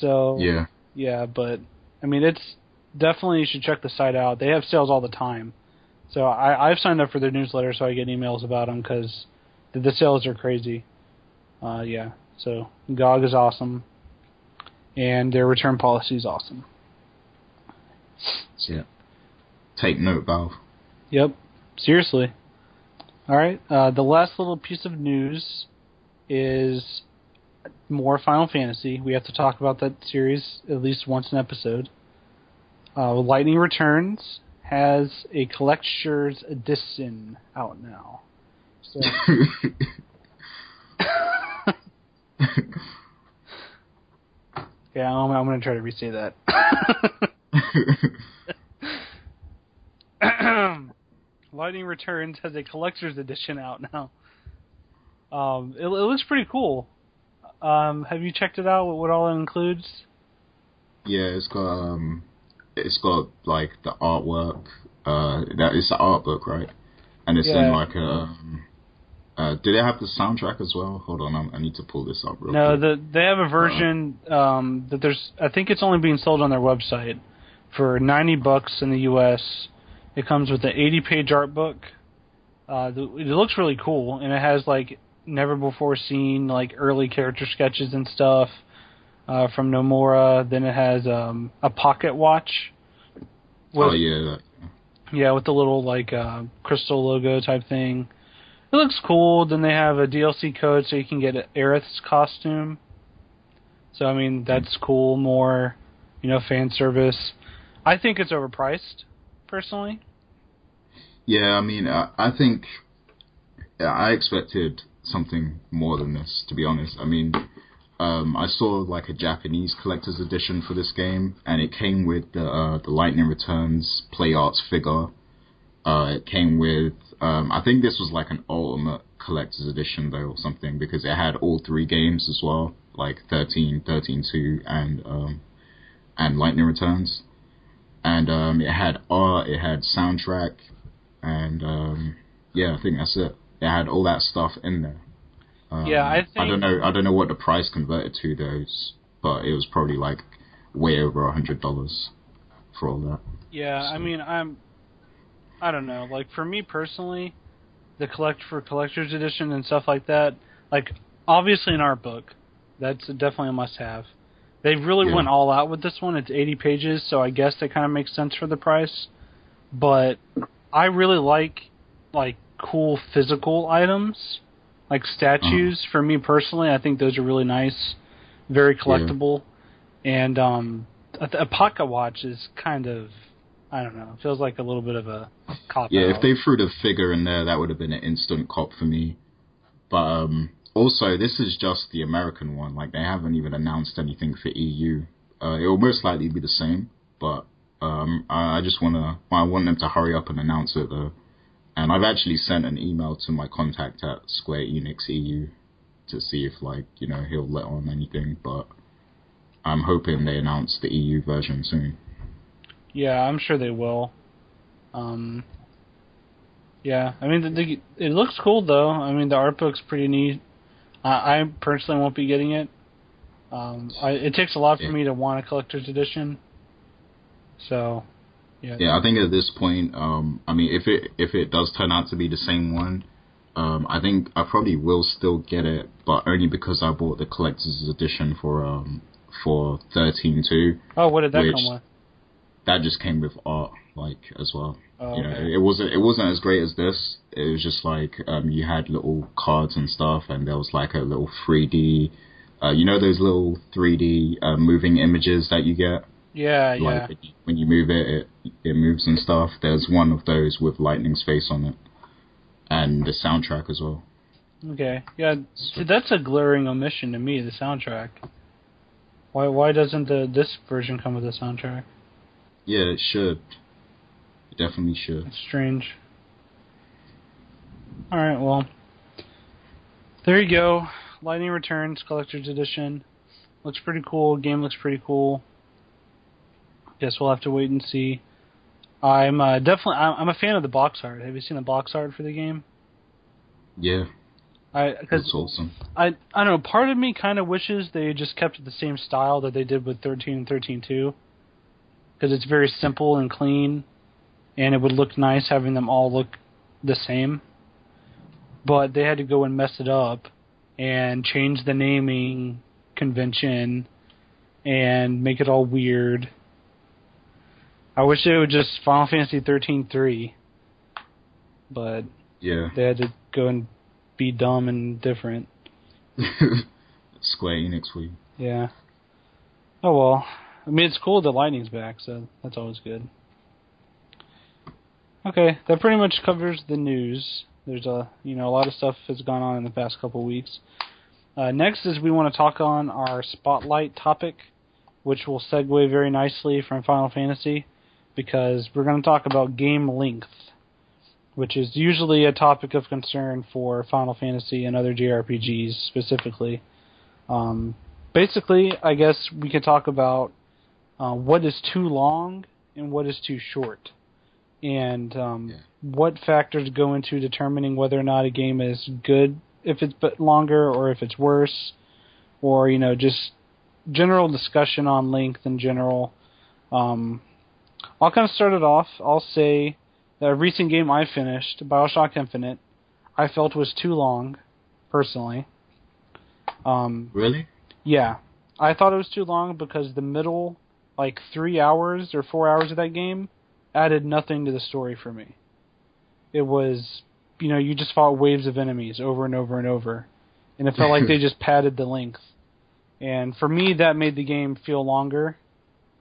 So Yeah. yeah, but I mean, it's definitely you should check the site out. They have sales all the time. So I, I've signed up for their newsletter so I get emails about them because the, the sales are crazy. Uh, yeah, so GOG is awesome, and their return policy is awesome. Yeah. Take note, Valve. Yep, seriously. All right, uh, the last little piece of news is more Final Fantasy. We have to talk about that series at least once an episode. Uh, Lightning Returns has a collector's edition out now. So, yeah, I'm, I'm going to try to re-say that. Lightning Returns has a collector's edition out now. Um, it, it looks pretty cool. Um, have you checked it out? What, what all it includes? yeah, it's got um, it's got like the artwork. Uh, that is the art book, right? And it's Yeah. in like a. Um, uh, do they have the soundtrack as well? Hold on, I'm, I need to pull this up real No, quick. the, they have a version um, that there's. I think it's only being sold on their website for ninety bucks in the U.S. It comes with an eighty-page art book. Uh, the, it looks really cool, and it has like never before seen like early character sketches and stuff uh, from Nomura. Then it has um, a pocket watch. oh yeah, that, Yeah, with the little like uh, crystal logo type thing. It looks cool. Then they have a DLC code so you can get Aerith's costume. So I mean that's cool. More, you know, fan service. I think it's overpriced, personally. Yeah, I mean, I, I think yeah, I expected something more than this. To be honest, I mean, um, I saw like a Japanese collector's edition for this game, and it came with the uh, the Lightning Returns Play Arts figure. Uh, it came with, um, I think this was like an ultimate collector's edition though, or something, because it had all three games as well, like 13, 13-2, and um, and Lightning Returns. And um, it had art, it had soundtrack, and um, yeah, I think that's it. It had all that stuff in there. Um, Yeah, I I don't know. I don't know what the price converted to those, but it was probably like way over a hundred dollars for all that. Yeah, I mean I'm. I don't know. Like for me personally, the collect for collector's edition and stuff like that. Like obviously an art book, that's definitely a must-have. They really Yeah. went all out with this one. It's 80 pages, so I guess that kind of makes sense for the price. But I really like like cool physical items, like statues. For me personally, I think those are really nice, very collectible. And um, a, a pocket watch is kind of, I don't know, it feels like a little bit of a cop Yeah, out. if they threw the figure in there, that would have been an instant cop for me. But um, also, this is just the American one. Like they haven't even announced anything for EU. Uh, it will most likely be the same, but um, I, I just wanna, I want them to hurry up and announce it though. And I've actually sent an email to my contact at Square Enix EU to see if like you know he'll let on anything. But I'm hoping they announce the EU version soon. Yeah, I'm sure they will. Um, yeah, I mean, the, the, it looks cool though. I mean, the art book's pretty neat. I, I personally won't be getting it. Um, I, it takes a lot for Yeah. me to want a collector's edition. So, yeah. Yeah, I think at this point, um, I mean, if it if it does turn out to be the same one, um, I think I probably will still get it, but only because I bought the collector's edition for um for thirteen two. Oh, what did that Which- come with? That just came with art, like as well. Oh, You know, okay. it wasn't it wasn't as great as this. It was just like um, you had little cards and stuff, and there was like a little three D. Uh, you know those little 3D uh, moving images that you get yeah, yeah. like when you- when you move it, it it moves and stuff. There's one of those with Lightning's face on it, and the soundtrack as well. Okay, yeah. See, that's a glaring omission to me. The soundtrack. Why? Why doesn't the this version come with a soundtrack? Yeah, it should. It definitely should. It's strange. All right, well, there you go. Lightning Returns Collector's Edition. Looks pretty cool. Game looks pretty cool. Guess we'll have to wait and see. I'm uh, definitely. I'm, I'm a fan of the box art. Have you seen the box art for the game? Yeah, I that's because awesome. I I don't know. Part of me kind of wishes they just kept the same style that they did with 13 and 13 2, because it's very simple and clean, and it would look nice having them all look the same. But they had to go and mess it up, and change the naming convention, and make it all weird. I wish it would just Final Fantasy 13 3, but Yeah, they had to go and be dumb and different. Square Enix you. Yeah. Oh well. I mean, it's cool the Lightning's back, so that's always good. Okay, that pretty much covers the news. There's a you know a lot of stuff has gone on in the past couple weeks. Uh, next is we want to talk on our spotlight topic, which will segue very nicely from Final Fantasy, because we're going to talk about game length, which is usually a topic of concern for Final Fantasy and other JRPGs specifically. Um, basically, I guess we could talk about uh, what is too long and what is too short, and um, Yeah. what factors go into determining whether or not a game is good if it's but longer or if it's worse, or you know just general discussion on length in general. Um, I'll kind of start it off. I'll say that a recent game I finished, Bioshock Infinite, I felt was too long, personally. Um, Really? yeah, I thought it was too long because the middle, like three hours or four hours of that game, added nothing to the story for me. It was, you know, you just fought waves of enemies over and over and over, and it felt like they just padded the length. And for me, that made the game feel longer,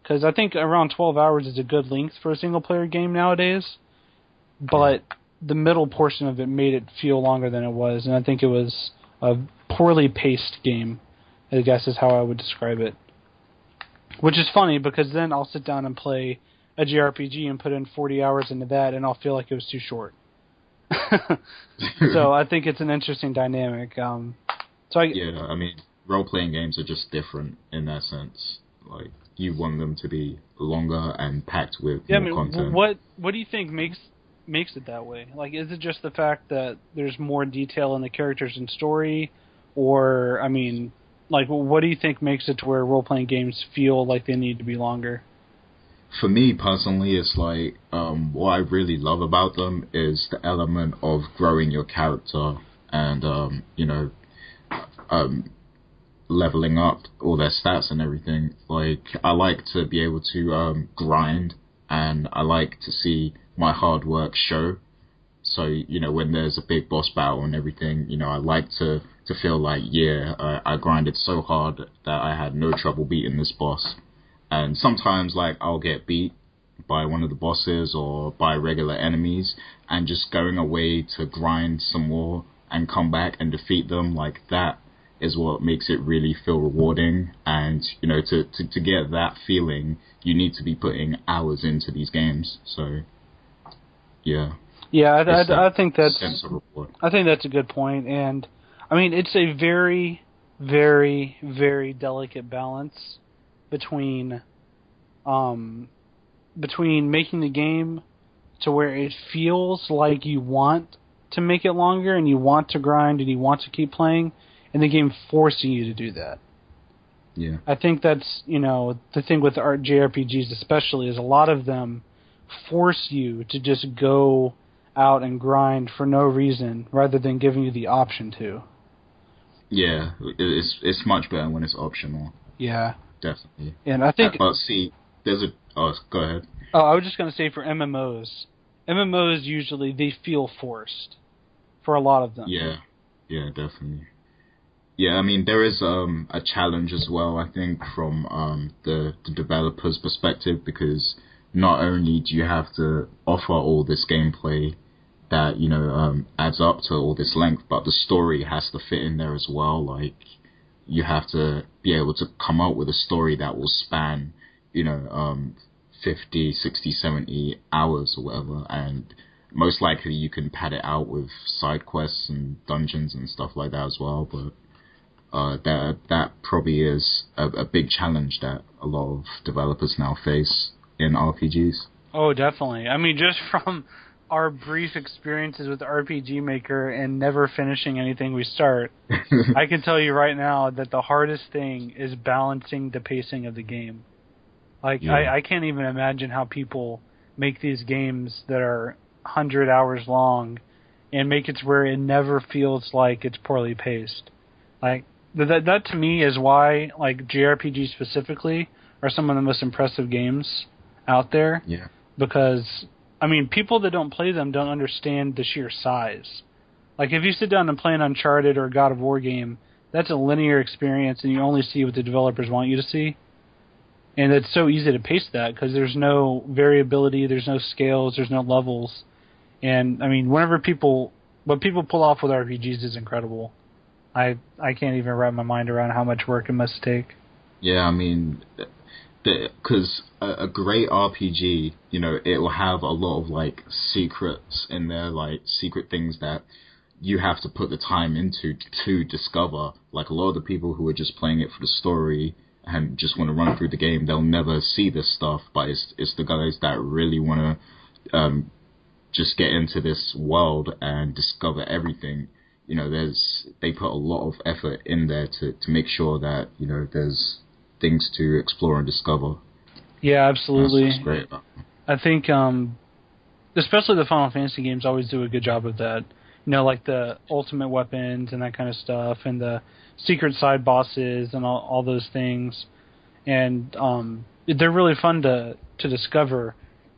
because I think around 12 hours is a good length for a single player game nowadays. But the middle portion of it made it feel longer than it was, and I think it was a poorly paced game. I guess is how I would describe it. Which is funny because then I'll sit down and play a JRPG and put in 40 hours into that, and I'll feel like it was too short. so I think it's an interesting dynamic. Um, so I, yeah, I mean, role playing games are just different in that sense. Like you want them to be longer and packed with yeah, I mean, content. what what do you think makes makes it that way? Like, is it just the fact that there's more detail in the characters and story, or I mean, like, what do you think makes it to where role playing games feel like they need to be longer? for me personally, it's like um, what I really love about them is the element of growing your character and um, you know, um, leveling up all their stats and everything. Like I like to be able to um, grind, and I like to see my hard work show. So you know when there's a big boss battle and everything, you know I like to to feel like yeah I, I grinded so hard that I had no trouble beating this boss. And sometimes like I'll get beat by one of the bosses or by regular enemies, and just going away to grind some more and come back and defeat them like that is what makes it really feel rewarding. And you know, to to, to get that feeling, you need to be putting hours into these games. So, yeah. Yeah, I, I, I think that's I think that's a good point, and I mean it's a very, very, very delicate balance between, um, between making the game to where it feels like you want to make it longer and you want to grind and you want to keep playing, and the game forcing you to do that. Yeah. I think that's you know the thing with art JRPGs especially is a lot of them force you to just go out and grind for no reason rather than giving you the option to. Yeah, it's it's much better when it's optional. Yeah, definitely. And I think. Uh, but see, there's a. Oh, go ahead. Oh, I was just gonna say for MMOs, MMOs usually they feel forced for a lot of them. Yeah, yeah, definitely. Yeah, I mean there is um, a challenge as well. I think from um, the the developer's perspective because not only do you have to offer all this gameplay that you know um, adds up to all this length, but the story has to fit in there as well. Like you have to be able to come up with a story that will span, you know, um, 50, 60, 70 hours or whatever, and most likely you can pad it out with side quests and dungeons and stuff like that as well. But uh, that that probably is a, a big challenge that a lot of developers now face in RPGs. Oh, definitely. I mean, just from our brief experiences with RPG Maker and never finishing anything we start, I can tell you right now that the hardest thing is balancing the pacing of the game. Like, yeah. I, I can't even imagine how people make these games that are 100 hours long and make it where it never feels like it's poorly paced. Like, that, that to me is why, like, JRPGs specifically are some of the most impressive games out there. Yeah. Because I mean, people that don't play them don't understand the sheer size. Like if you sit down and play an Uncharted or a God of War game, that's a linear experience, and you only see what the developers want you to see. And it's so easy to pace that because there's no variability, there's no scales, there's no levels. And I mean, whenever people, what people pull off with RPGs is incredible. I I can't even wrap my mind around how much work it must take. Yeah, I mean, because a, a, great RPG, you know, it will have a lot of like secrets in there, like secret things that you have to put the time into to discover. Like a lot of the people who are just playing it for the story and just want to run through the game, they'll never see this stuff. But it's it's the guys that really want to um, just get into this world and discover everything. You know, there's they put a lot of effort in there to to make sure that you know there's things to explore and discover. Yeah, absolutely. That's, great. I think, um, especially the Final Fantasy games, always do a good job of that. You know, like the ultimate weapons and that kind of stuff, and the secret side bosses and all, all those things. And um, they're really fun to to discover.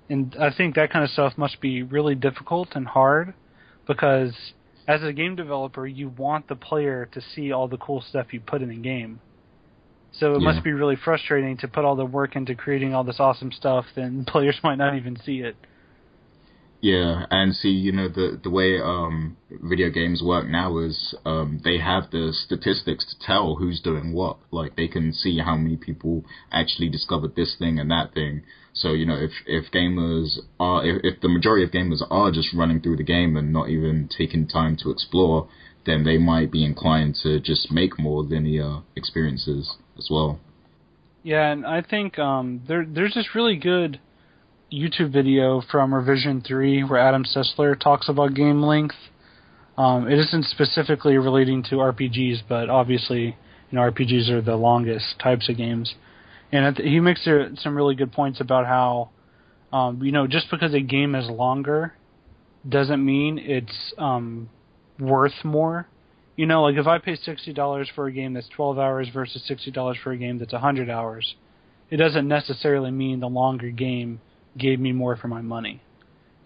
And I think that kind of stuff must be really difficult and hard because as a game developer, you want the player to see all the cool stuff you put in the game. So it yeah. must be really frustrating to put all the work into creating all this awesome stuff, then players might not even see it. Yeah, and see, you know, the the way um, video games work now is um, they have the statistics to tell who's doing what. Like they can see how many people actually discovered this thing and that thing. So you know, if if gamers are if, if the majority of gamers are just running through the game and not even taking time to explore, then they might be inclined to just make more linear experiences as well. Yeah, and I think um, there there's this really good YouTube video from Revision Three where Adam Sessler talks about game length. Um, it isn't specifically relating to RPGs, but obviously, you know, RPGs are the longest types of games, and he makes some really good points about how, um, you know, just because a game is longer, doesn't mean it's um, worth more You know, like if I pay sixty dollars for a game that's twelve hours versus sixty dollars for a game that's a hundred hours, it doesn't necessarily mean the longer game gave me more for my money.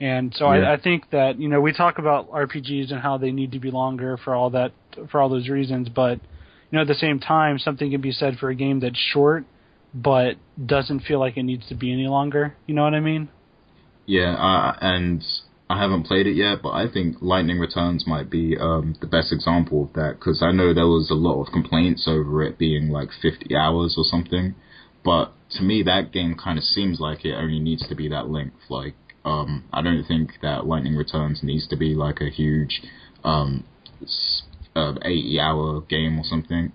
And so yeah. I, I think that you know we talk about RPGs and how they need to be longer for all that for all those reasons, but you know at the same time something can be said for a game that's short but doesn't feel like it needs to be any longer. You know what I mean? Yeah, uh, and I haven't played it yet, but I think Lightning Returns might be um, the best example of that because I know there was a lot of complaints over it being like 50 hours or something. But to me, that game kind of seems like it only needs to be that length. Like, um, I don't think that Lightning Returns needs to be like a huge um, uh, 80 hour game or something.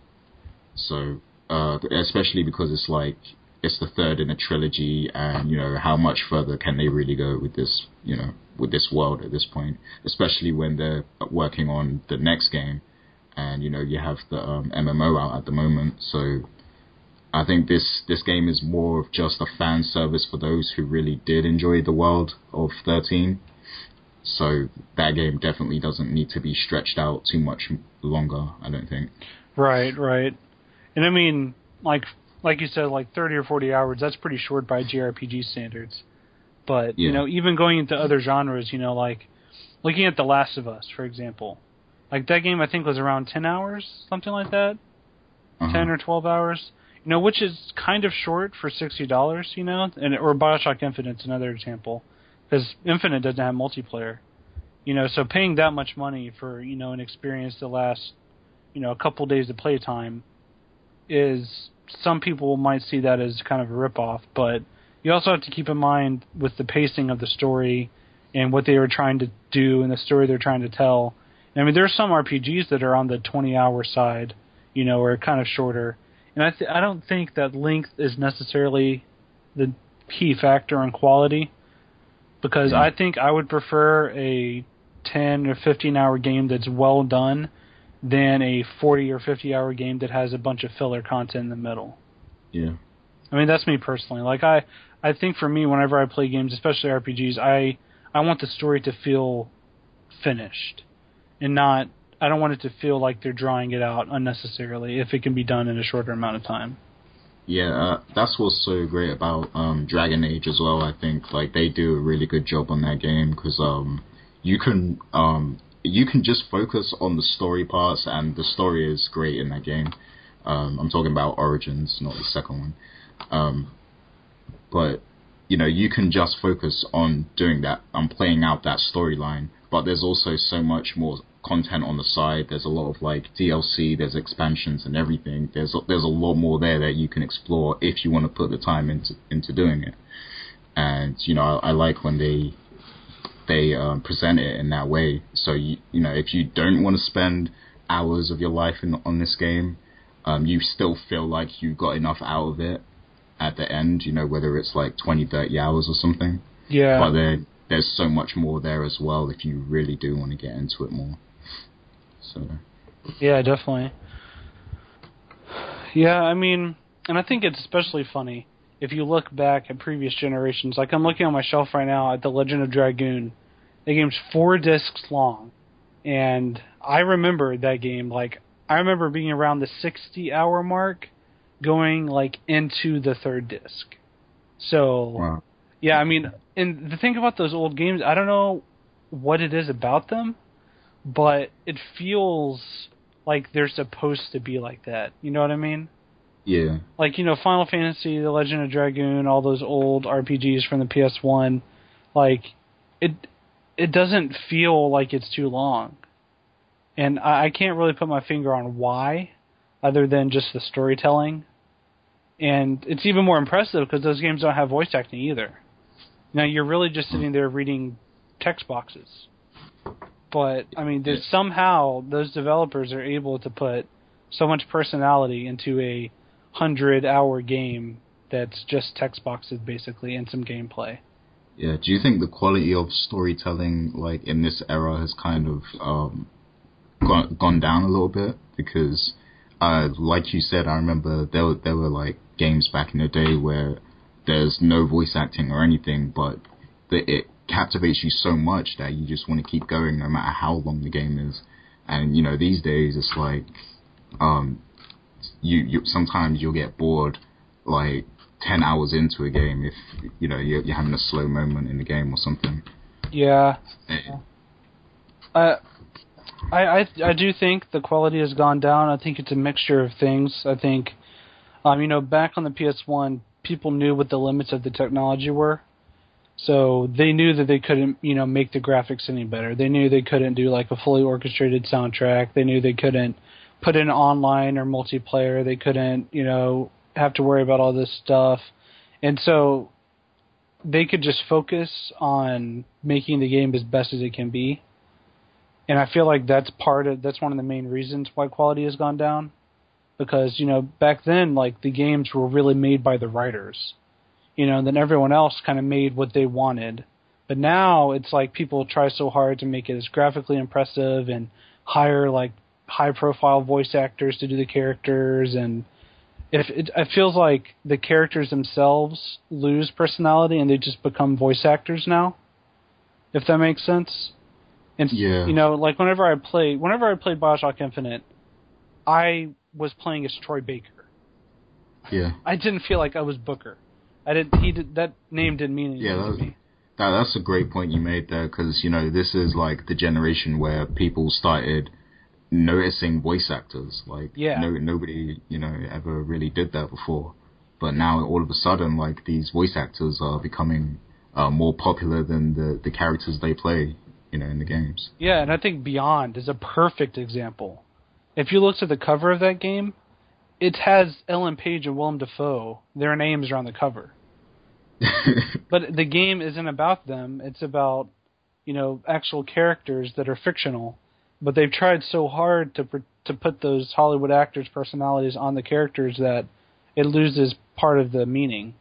So, uh, especially because it's like it's the third in a trilogy, and you know how much further can they really go with this, you know, with this world at this point, especially when they're working on the next game, and you know you have the um, MMO out at the moment, so. I think this this game is more of just a fan service for those who really did enjoy the world of 13. So that game definitely doesn't need to be stretched out too much longer. I don't think. Right, right. And I mean, like like you said, like 30 or 40 hours, that's pretty short by JRPG standards. But, yeah. you know, even going into other genres, you know, like looking at The Last of Us, for example. Like that game I think was around 10 hours, something like that. Uh-huh. 10 or 12 hours. You know, which is kind of short for $60, you know, and or BioShock Infinite's another example cuz Infinite doesn't have multiplayer. You know, so paying that much money for, you know, an experience that lasts, you know, a couple days of playtime is some people might see that as kind of a ripoff, but you also have to keep in mind with the pacing of the story and what they were trying to do and the story they're trying to tell. I mean, there's some RPGs that are on the 20 hour side, you know, or kind of shorter. And I th- I don't think that length is necessarily the key factor in quality because yeah. I think I would prefer a 10 or 15 hour game that's well done than a 40 or 50 hour game that has a bunch of filler content in the middle. Yeah. I mean, that's me personally. Like I I think for me whenever I play games, especially RPGs, I I want the story to feel finished and not I don't want it to feel like they're drawing it out unnecessarily if it can be done in a shorter amount of time. Yeah, uh, that's what's so great about um, Dragon Age as well. I think like they do a really good job on that game because um, you can um, you can just focus on the story parts, and the story is great in that game. Um, I'm talking about Origins, not the second one. Um, but you know, you can just focus on doing that, and playing out that storyline. But there's also so much more content on the side. There's a lot of like DLC, there's expansions and everything. There's a, there's a lot more there that you can explore if you want to put the time into into doing it. And you know, I, I like when they they um, present it in that way. So you you know if you don't want to spend hours of your life in, on this game, um, you still feel like you got enough out of it at the end. You know whether it's like 20, 30 hours or something. Yeah. But there there's so much more there as well if you really do want to get into it more. So. Yeah, definitely. Yeah, I mean, and I think it's especially funny if you look back at previous generations, like I'm looking on my shelf right now at The Legend of Dragoon. The game's four discs long, and I remember that game. Like I remember being around the 60 hour mark, going like into the third disc. So, wow. yeah, I mean, and the thing about those old games, I don't know what it is about them, but it feels like they're supposed to be like that. You know what I mean? Yeah. Like, you know, Final Fantasy, The Legend of Dragoon, all those old RPGs from the PS1, like it it doesn't feel like it's too long. And I, I can't really put my finger on why, other than just the storytelling. And it's even more impressive because those games don't have voice acting either. Now you're really just sitting there reading text boxes. But I mean, somehow those developers are able to put so much personality into a hundred hour game that's just text boxes basically and some gameplay. Yeah. Do you think the quality of storytelling, like in this era, has kind of um, gone gone down a little bit? Because, uh, like you said, I remember there were, there were like games back in the day where there's no voice acting or anything, but the, it captivates you so much that you just want to keep going no matter how long the game is. And you know, these days it's like, um, you, you sometimes you'll get bored like ten hours into a game if you know you're, you're having a slow moment in the game or something. Yeah. Eh, I, I I I do think the quality has gone down. I think it's a mixture of things. I think, um, you know, back on the PS1, people knew what the limits of the technology were, so they knew that they couldn't, you know, make the graphics any better. They knew they couldn't do like a fully orchestrated soundtrack. They knew they couldn't put in online or multiplayer. They couldn't, you know, have to worry about all this stuff, and so they could just focus on making the game as best as it can be. And I feel like that's part of that's one of the main reasons why quality has gone down. Because you know back then like the games were really made by the writers you know and then everyone else kind of made what they wanted. But now it's like people try so hard to make it as graphically impressive and hire like high profile voice actors to do the characters and if it, it feels like the characters themselves lose personality and they just become voice actors now if that makes sense and Yeah. you know, like whenever I played, whenever I played Bioshock Infinite, I was playing as Troy Baker. yeah. I didn't feel like I was Booker. I didn't. He did that name didn't mean anything Yeah, to me. That, that's a great point you made there because you know this is like the generation where people started noticing voice actors. Like Yeah. no nobody you know ever really did that before, but now all of a sudden like these voice actors are becoming uh, more popular than the the characters they play. You know in the games. Yeah, and I think Beyond is a perfect example. If you look at the cover of that game, it has Ellen Page and Willem Dafoe. Their names are on the cover. But the game isn't about them. It's about, you know, actual characters that are fictional. But they've tried so hard to to put those Hollywood actors' personalities on the characters that it loses part of the meaning.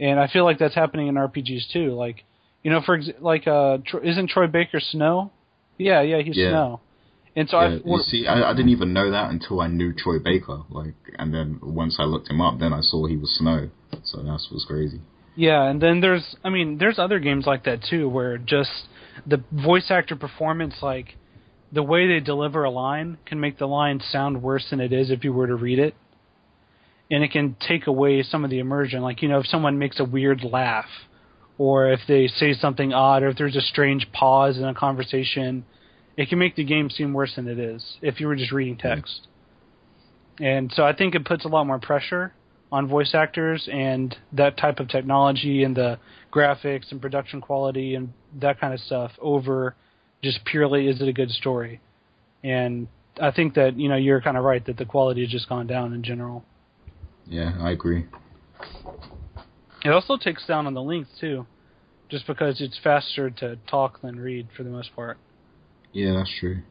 And I feel like that's happening in RPGs too. Like, you know, for ex- like, uh, isn't Troy Baker Snow? Yeah, yeah, he's Yeah. Snow. And so Yeah, I, you see, I, I didn't even know that until I knew Troy Baker. Like, and then once I looked him up, then I saw he was Snow. So that was crazy. Yeah, and then there's I mean, there's other games like that too where just the voice actor performance like the way they deliver a line can make the line sound worse than it is if you were to read it. And it can take away some of the immersion. Like, you know, if someone makes a weird laugh or if they say something odd or if there's a strange pause in a conversation, it can make the game seem worse than it is if you were just reading text. And so I think it puts a lot more pressure on voice actors and that type of technology and the graphics and production quality and that kind of stuff over just purely is it a good story. And I think that, you know, you're kind of right that the quality has just gone down in general. Yeah, I agree. It also takes down on the length too, just because it's faster to talk than read for the most part. Yeah, that's true.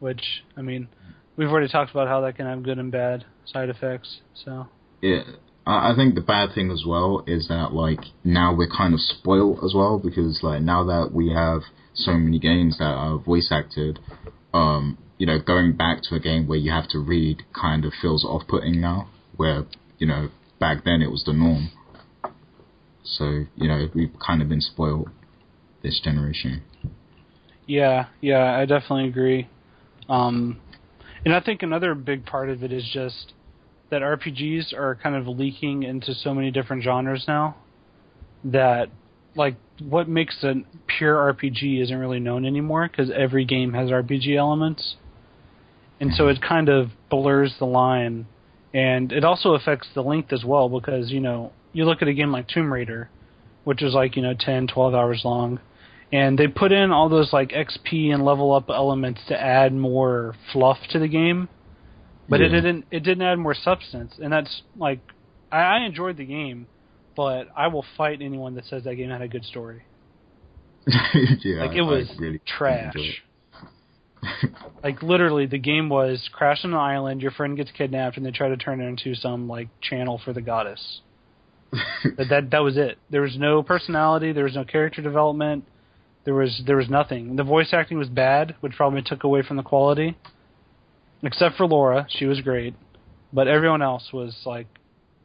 Which I mean, we've already talked about how that can have good and bad side effects. So Yeah, I I think the bad thing as well is that like now we're kind of spoiled as well because like now that we have so many games that are voice acted, um, you know, going back to a game where you have to read kind of feels off-putting now. Where you know back then it was the norm. So you know we've kind of been spoiled this generation. yeah, yeah, I definitely agree. Um, and I think another big part of it is just that RPGs are kind of leaking into so many different genres now that like what makes a pure RPG isn't really known anymore because every game has RPG elements, and so it kind of blurs the line, and it also affects the length as well because you know you look at a game like Tomb Raider, which is like you know 10, 12 hours long, and they put in all those like XP and level up elements to add more fluff to the game, but it didn't it didn't add more substance, and that's like I, I enjoyed the game, but I will fight anyone that says that game had a good story. yeah, Like it was really trash. it. Like literally, the game was crash on an island, your friend gets kidnapped, and they try to turn it into some like channel for the goddess. That that that was it. There was no personality. There was no character development. There was there was nothing. The voice acting was bad, which probably took away from the quality. Except for Laura, she was great, but everyone else was like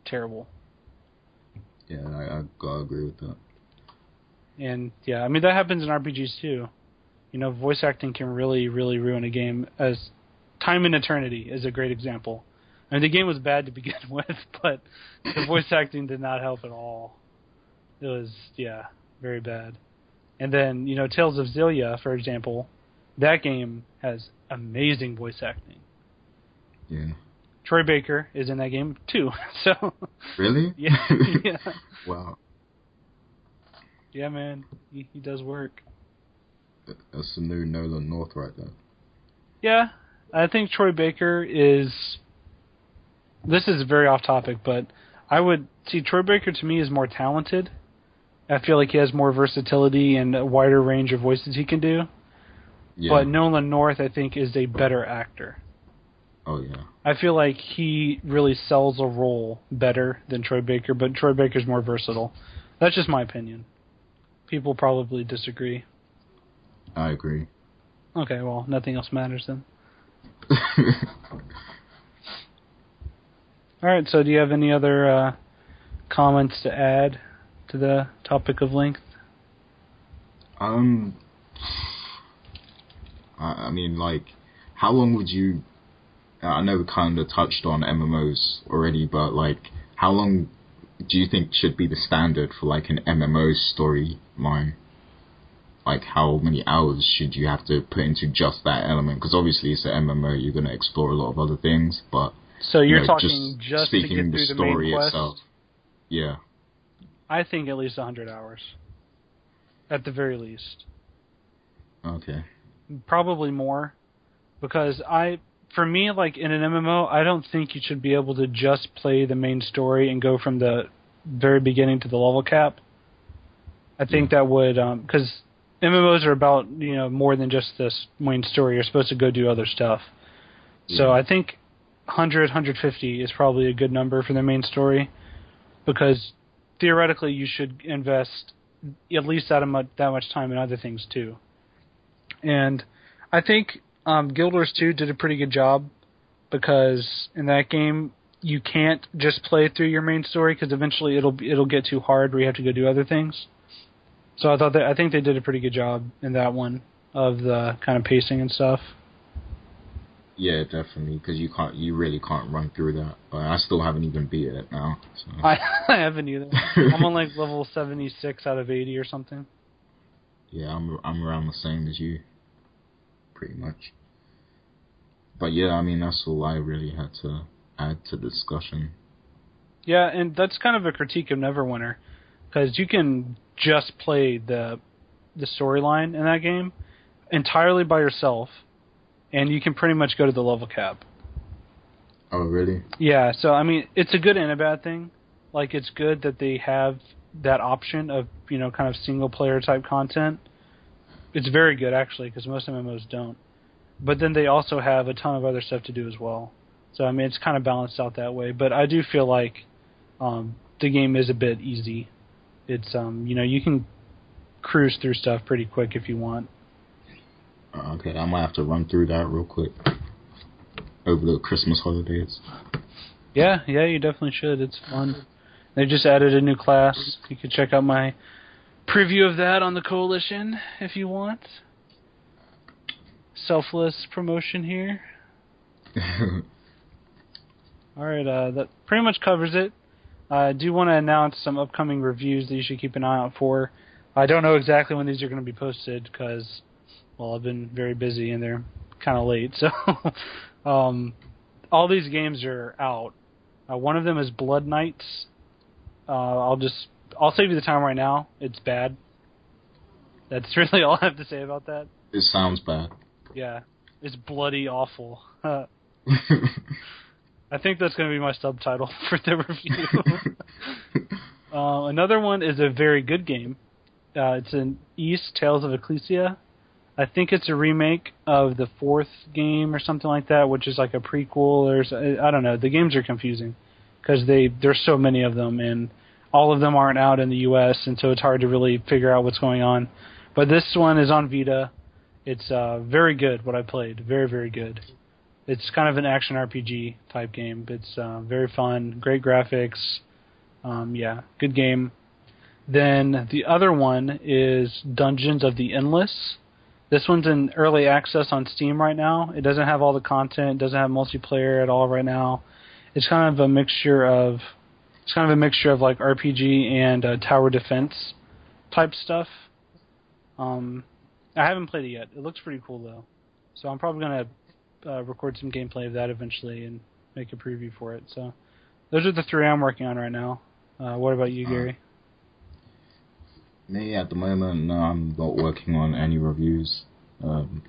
terrible. Yeah, I, I, I agree with that. And yeah, I mean that happens in RPGs too. You know, voice acting can really, really ruin a game. As Time and Eternity is a great example. I mean, the game was bad to begin with, but the voice acting did not help at all. It was, yeah, very bad. And then, you know, Tales of Xillia, for example, that game has amazing voice acting. Yeah. Troy Baker is in that game too. So Really? yeah, yeah, Wow. yeah, man, he, he does work. That's the new Nolan North right there. Yeah, I think Troy Baker is. This is very off topic, but I would see Troy Baker to me is more talented. I feel like he has more versatility and a wider range of voices he can do. Yeah. But Nolan North, I think, is a better actor. oh yeah. I feel like he really sells a role better than Troy Baker, but Troy Baker's more versatile. That's just my opinion. People probably disagree. I agree. Okay, well, nothing else matters then. All right, so do you have any other uh, comments to add to the topic of length? um. I, I mean, like, how long would you? I know we kind of touched on MMOs already, but like, how long do you think should be the standard for like an MMO storyline? Like, how many hours should you have to put into just that element? Because obviously, it's an MMO. You're going to explore a lot of other things, but So you you're know, talking just, to speaking get the through the story main quest. itself. Yeah. I think at least 100 hours, at the very least. Okay. probably more because I for me like in an MMO I don't think you should be able to just play the main story and go from the very beginning to the level cap. I think that would um cuz MMOs are about, you know, more than just this main story. You're supposed to go do other stuff. So Yeah. I think 100 150 is probably a good number for the main story because theoretically you should invest at least that much that much time in other things too. And I think um, Guild Wars 2 did a pretty good job because in that game you can't just play through your main story because eventually it'll it'll get too hard where you have to go do other things. So I thought that I think they did a pretty good job in that one of the kind of pacing and stuff. Yeah, definitely, because you can't, you really can't run through that. But I still haven't even beat it now. So. I, I haven't either. I'm on like level 76 out of 80 or something. yeah, I'm I'm around the same as you, pretty much. But yeah, I mean that's all I really had to add to the discussion. Yeah, and that's kind of a critique of Neverwinter because you can just play the the storyline in that game entirely by yourself, and you can pretty much go to the level cap. Oh really? Yeah, so I mean, it's a good and a bad thing. Like, it's good that they have that option of you know kind of single player type content. It's very good actually because most MMOs don't. But then they also have a ton of other stuff to do as well. So I mean, it's kind of balanced out that way. But I do feel like um, the game is a bit easy. It's um, you know you can cruise through stuff pretty quick if you want. Uh, Okay, I might have to run through that real quick over the Christmas holidays. Yeah, yeah, you definitely should. It's fun. They just added a new class. You can check out my preview of that on the Koalition if you want. Selfless promotion here. All right, uh, that pretty much covers it. I do want to announce some upcoming reviews that you should keep an eye out for. I don't know exactly when these are going to be posted because, well, I've been very busy and they're kind of late. So, um, all these games are out. Uh, one of them is Blood Knights. Uh, I'll just I'll save you the time right now. It's bad. That's really all I have to say about that. it sounds bad. Yeah, it's bloody awful. I think that's going to be my subtitle for the review. uh, another one is a very good game. Uh, it's an Ys Tales of Ecclesia. I think it's a remake of the fourth game or something like that, which is like a prequel or I don't know. The games are confusing because they there's so many of them and all of them aren't out in the U.S. and so it's hard to really figure out what's going on. But this one is on Vita. It's uh, very good. What I played, very very good. It's kind of an action RPG type game. It's uh, very fun, great graphics. Um, yeah, good game. Then the other one is Dungeons of the Endless. This one's in early access on Steam right now. It doesn't have all the content. It doesn't have multiplayer at all right now. It's kind of a mixture of it's kind of a mixture of like RPG and uh, tower defense type stuff. Um, I haven't played it yet. It looks pretty cool though, so I'm probably gonna uh, record some gameplay of that eventually and make a preview for it. So those are the three I'm working on right now. Uh, what about you, Uh, Gary? Me at the moment, no, I'm not working on any reviews. Um,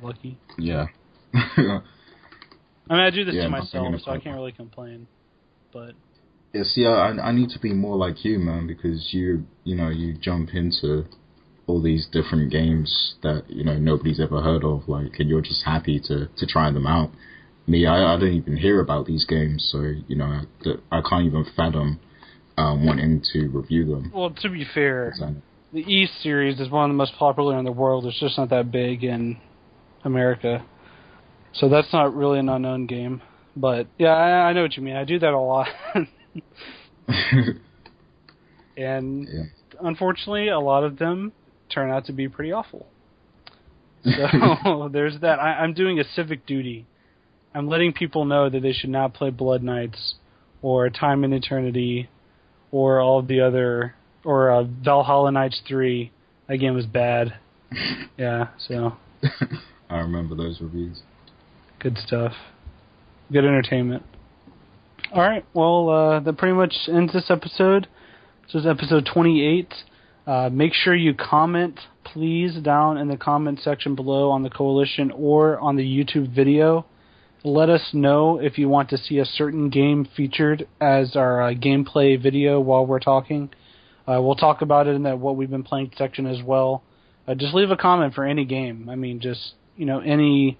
Lucky. yeah. I mean, I do this Yeah, to myself, so I can't really complain. But Yeah, see, I, I need to be more like you, man, because you, you know, you jump into all these different games that you know nobody's ever heard of, like, and you're just happy to to try them out. Me, I, I don't even hear about these games, so you know, I, I can't even fathom um, wanting to review them. well, to be fair, the Ys series is one of the most popular in the world. It's just not that big in America, so that's not really an unknown game. But yeah, I, I know what you mean. I do that a lot, and yeah. unfortunately, a lot of them turn out to be pretty awful. So there's that. I, I'm doing a civic duty. I'm letting people know that they should not play Blood Knights or Time and Eternity or all of the other or uh, Valhalla Knights three. That game was bad. Yeah, so I remember those reviews. good stuff. Good entertainment. All right. Well, uh, that pretty much ends this episode. This is episode 28. Uh, make sure you comment, please, down in the comment section below on the Koalition or on the YouTube video. Let us know if you want to see a certain game featured as our uh, gameplay video while we're talking. Uh, we'll talk about it in the what we've been playing section as well. Uh, just leave a comment for any game. I mean, just you know, any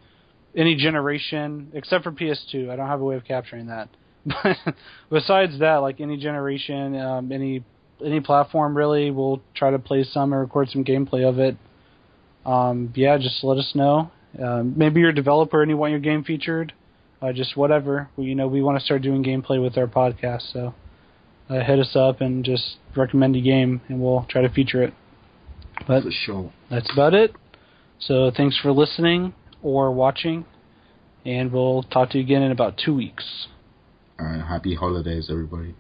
any generation except for PS2. I don't have a way of capturing that. But besides that, like any generation, um, any any platform really, we'll try to play some or record some gameplay of it. Um, yeah, just let us know. Um, maybe you're a developer and you want your game featured. Uh, just whatever. We, you know, we want to start doing gameplay with our podcast, so uh, hit us up and just recommend a game, and we'll try to feature it. But For sure. that's about it. So thanks for listening or watching, and we'll talk to you again in about two weeks. All right, happy holidays, everybody.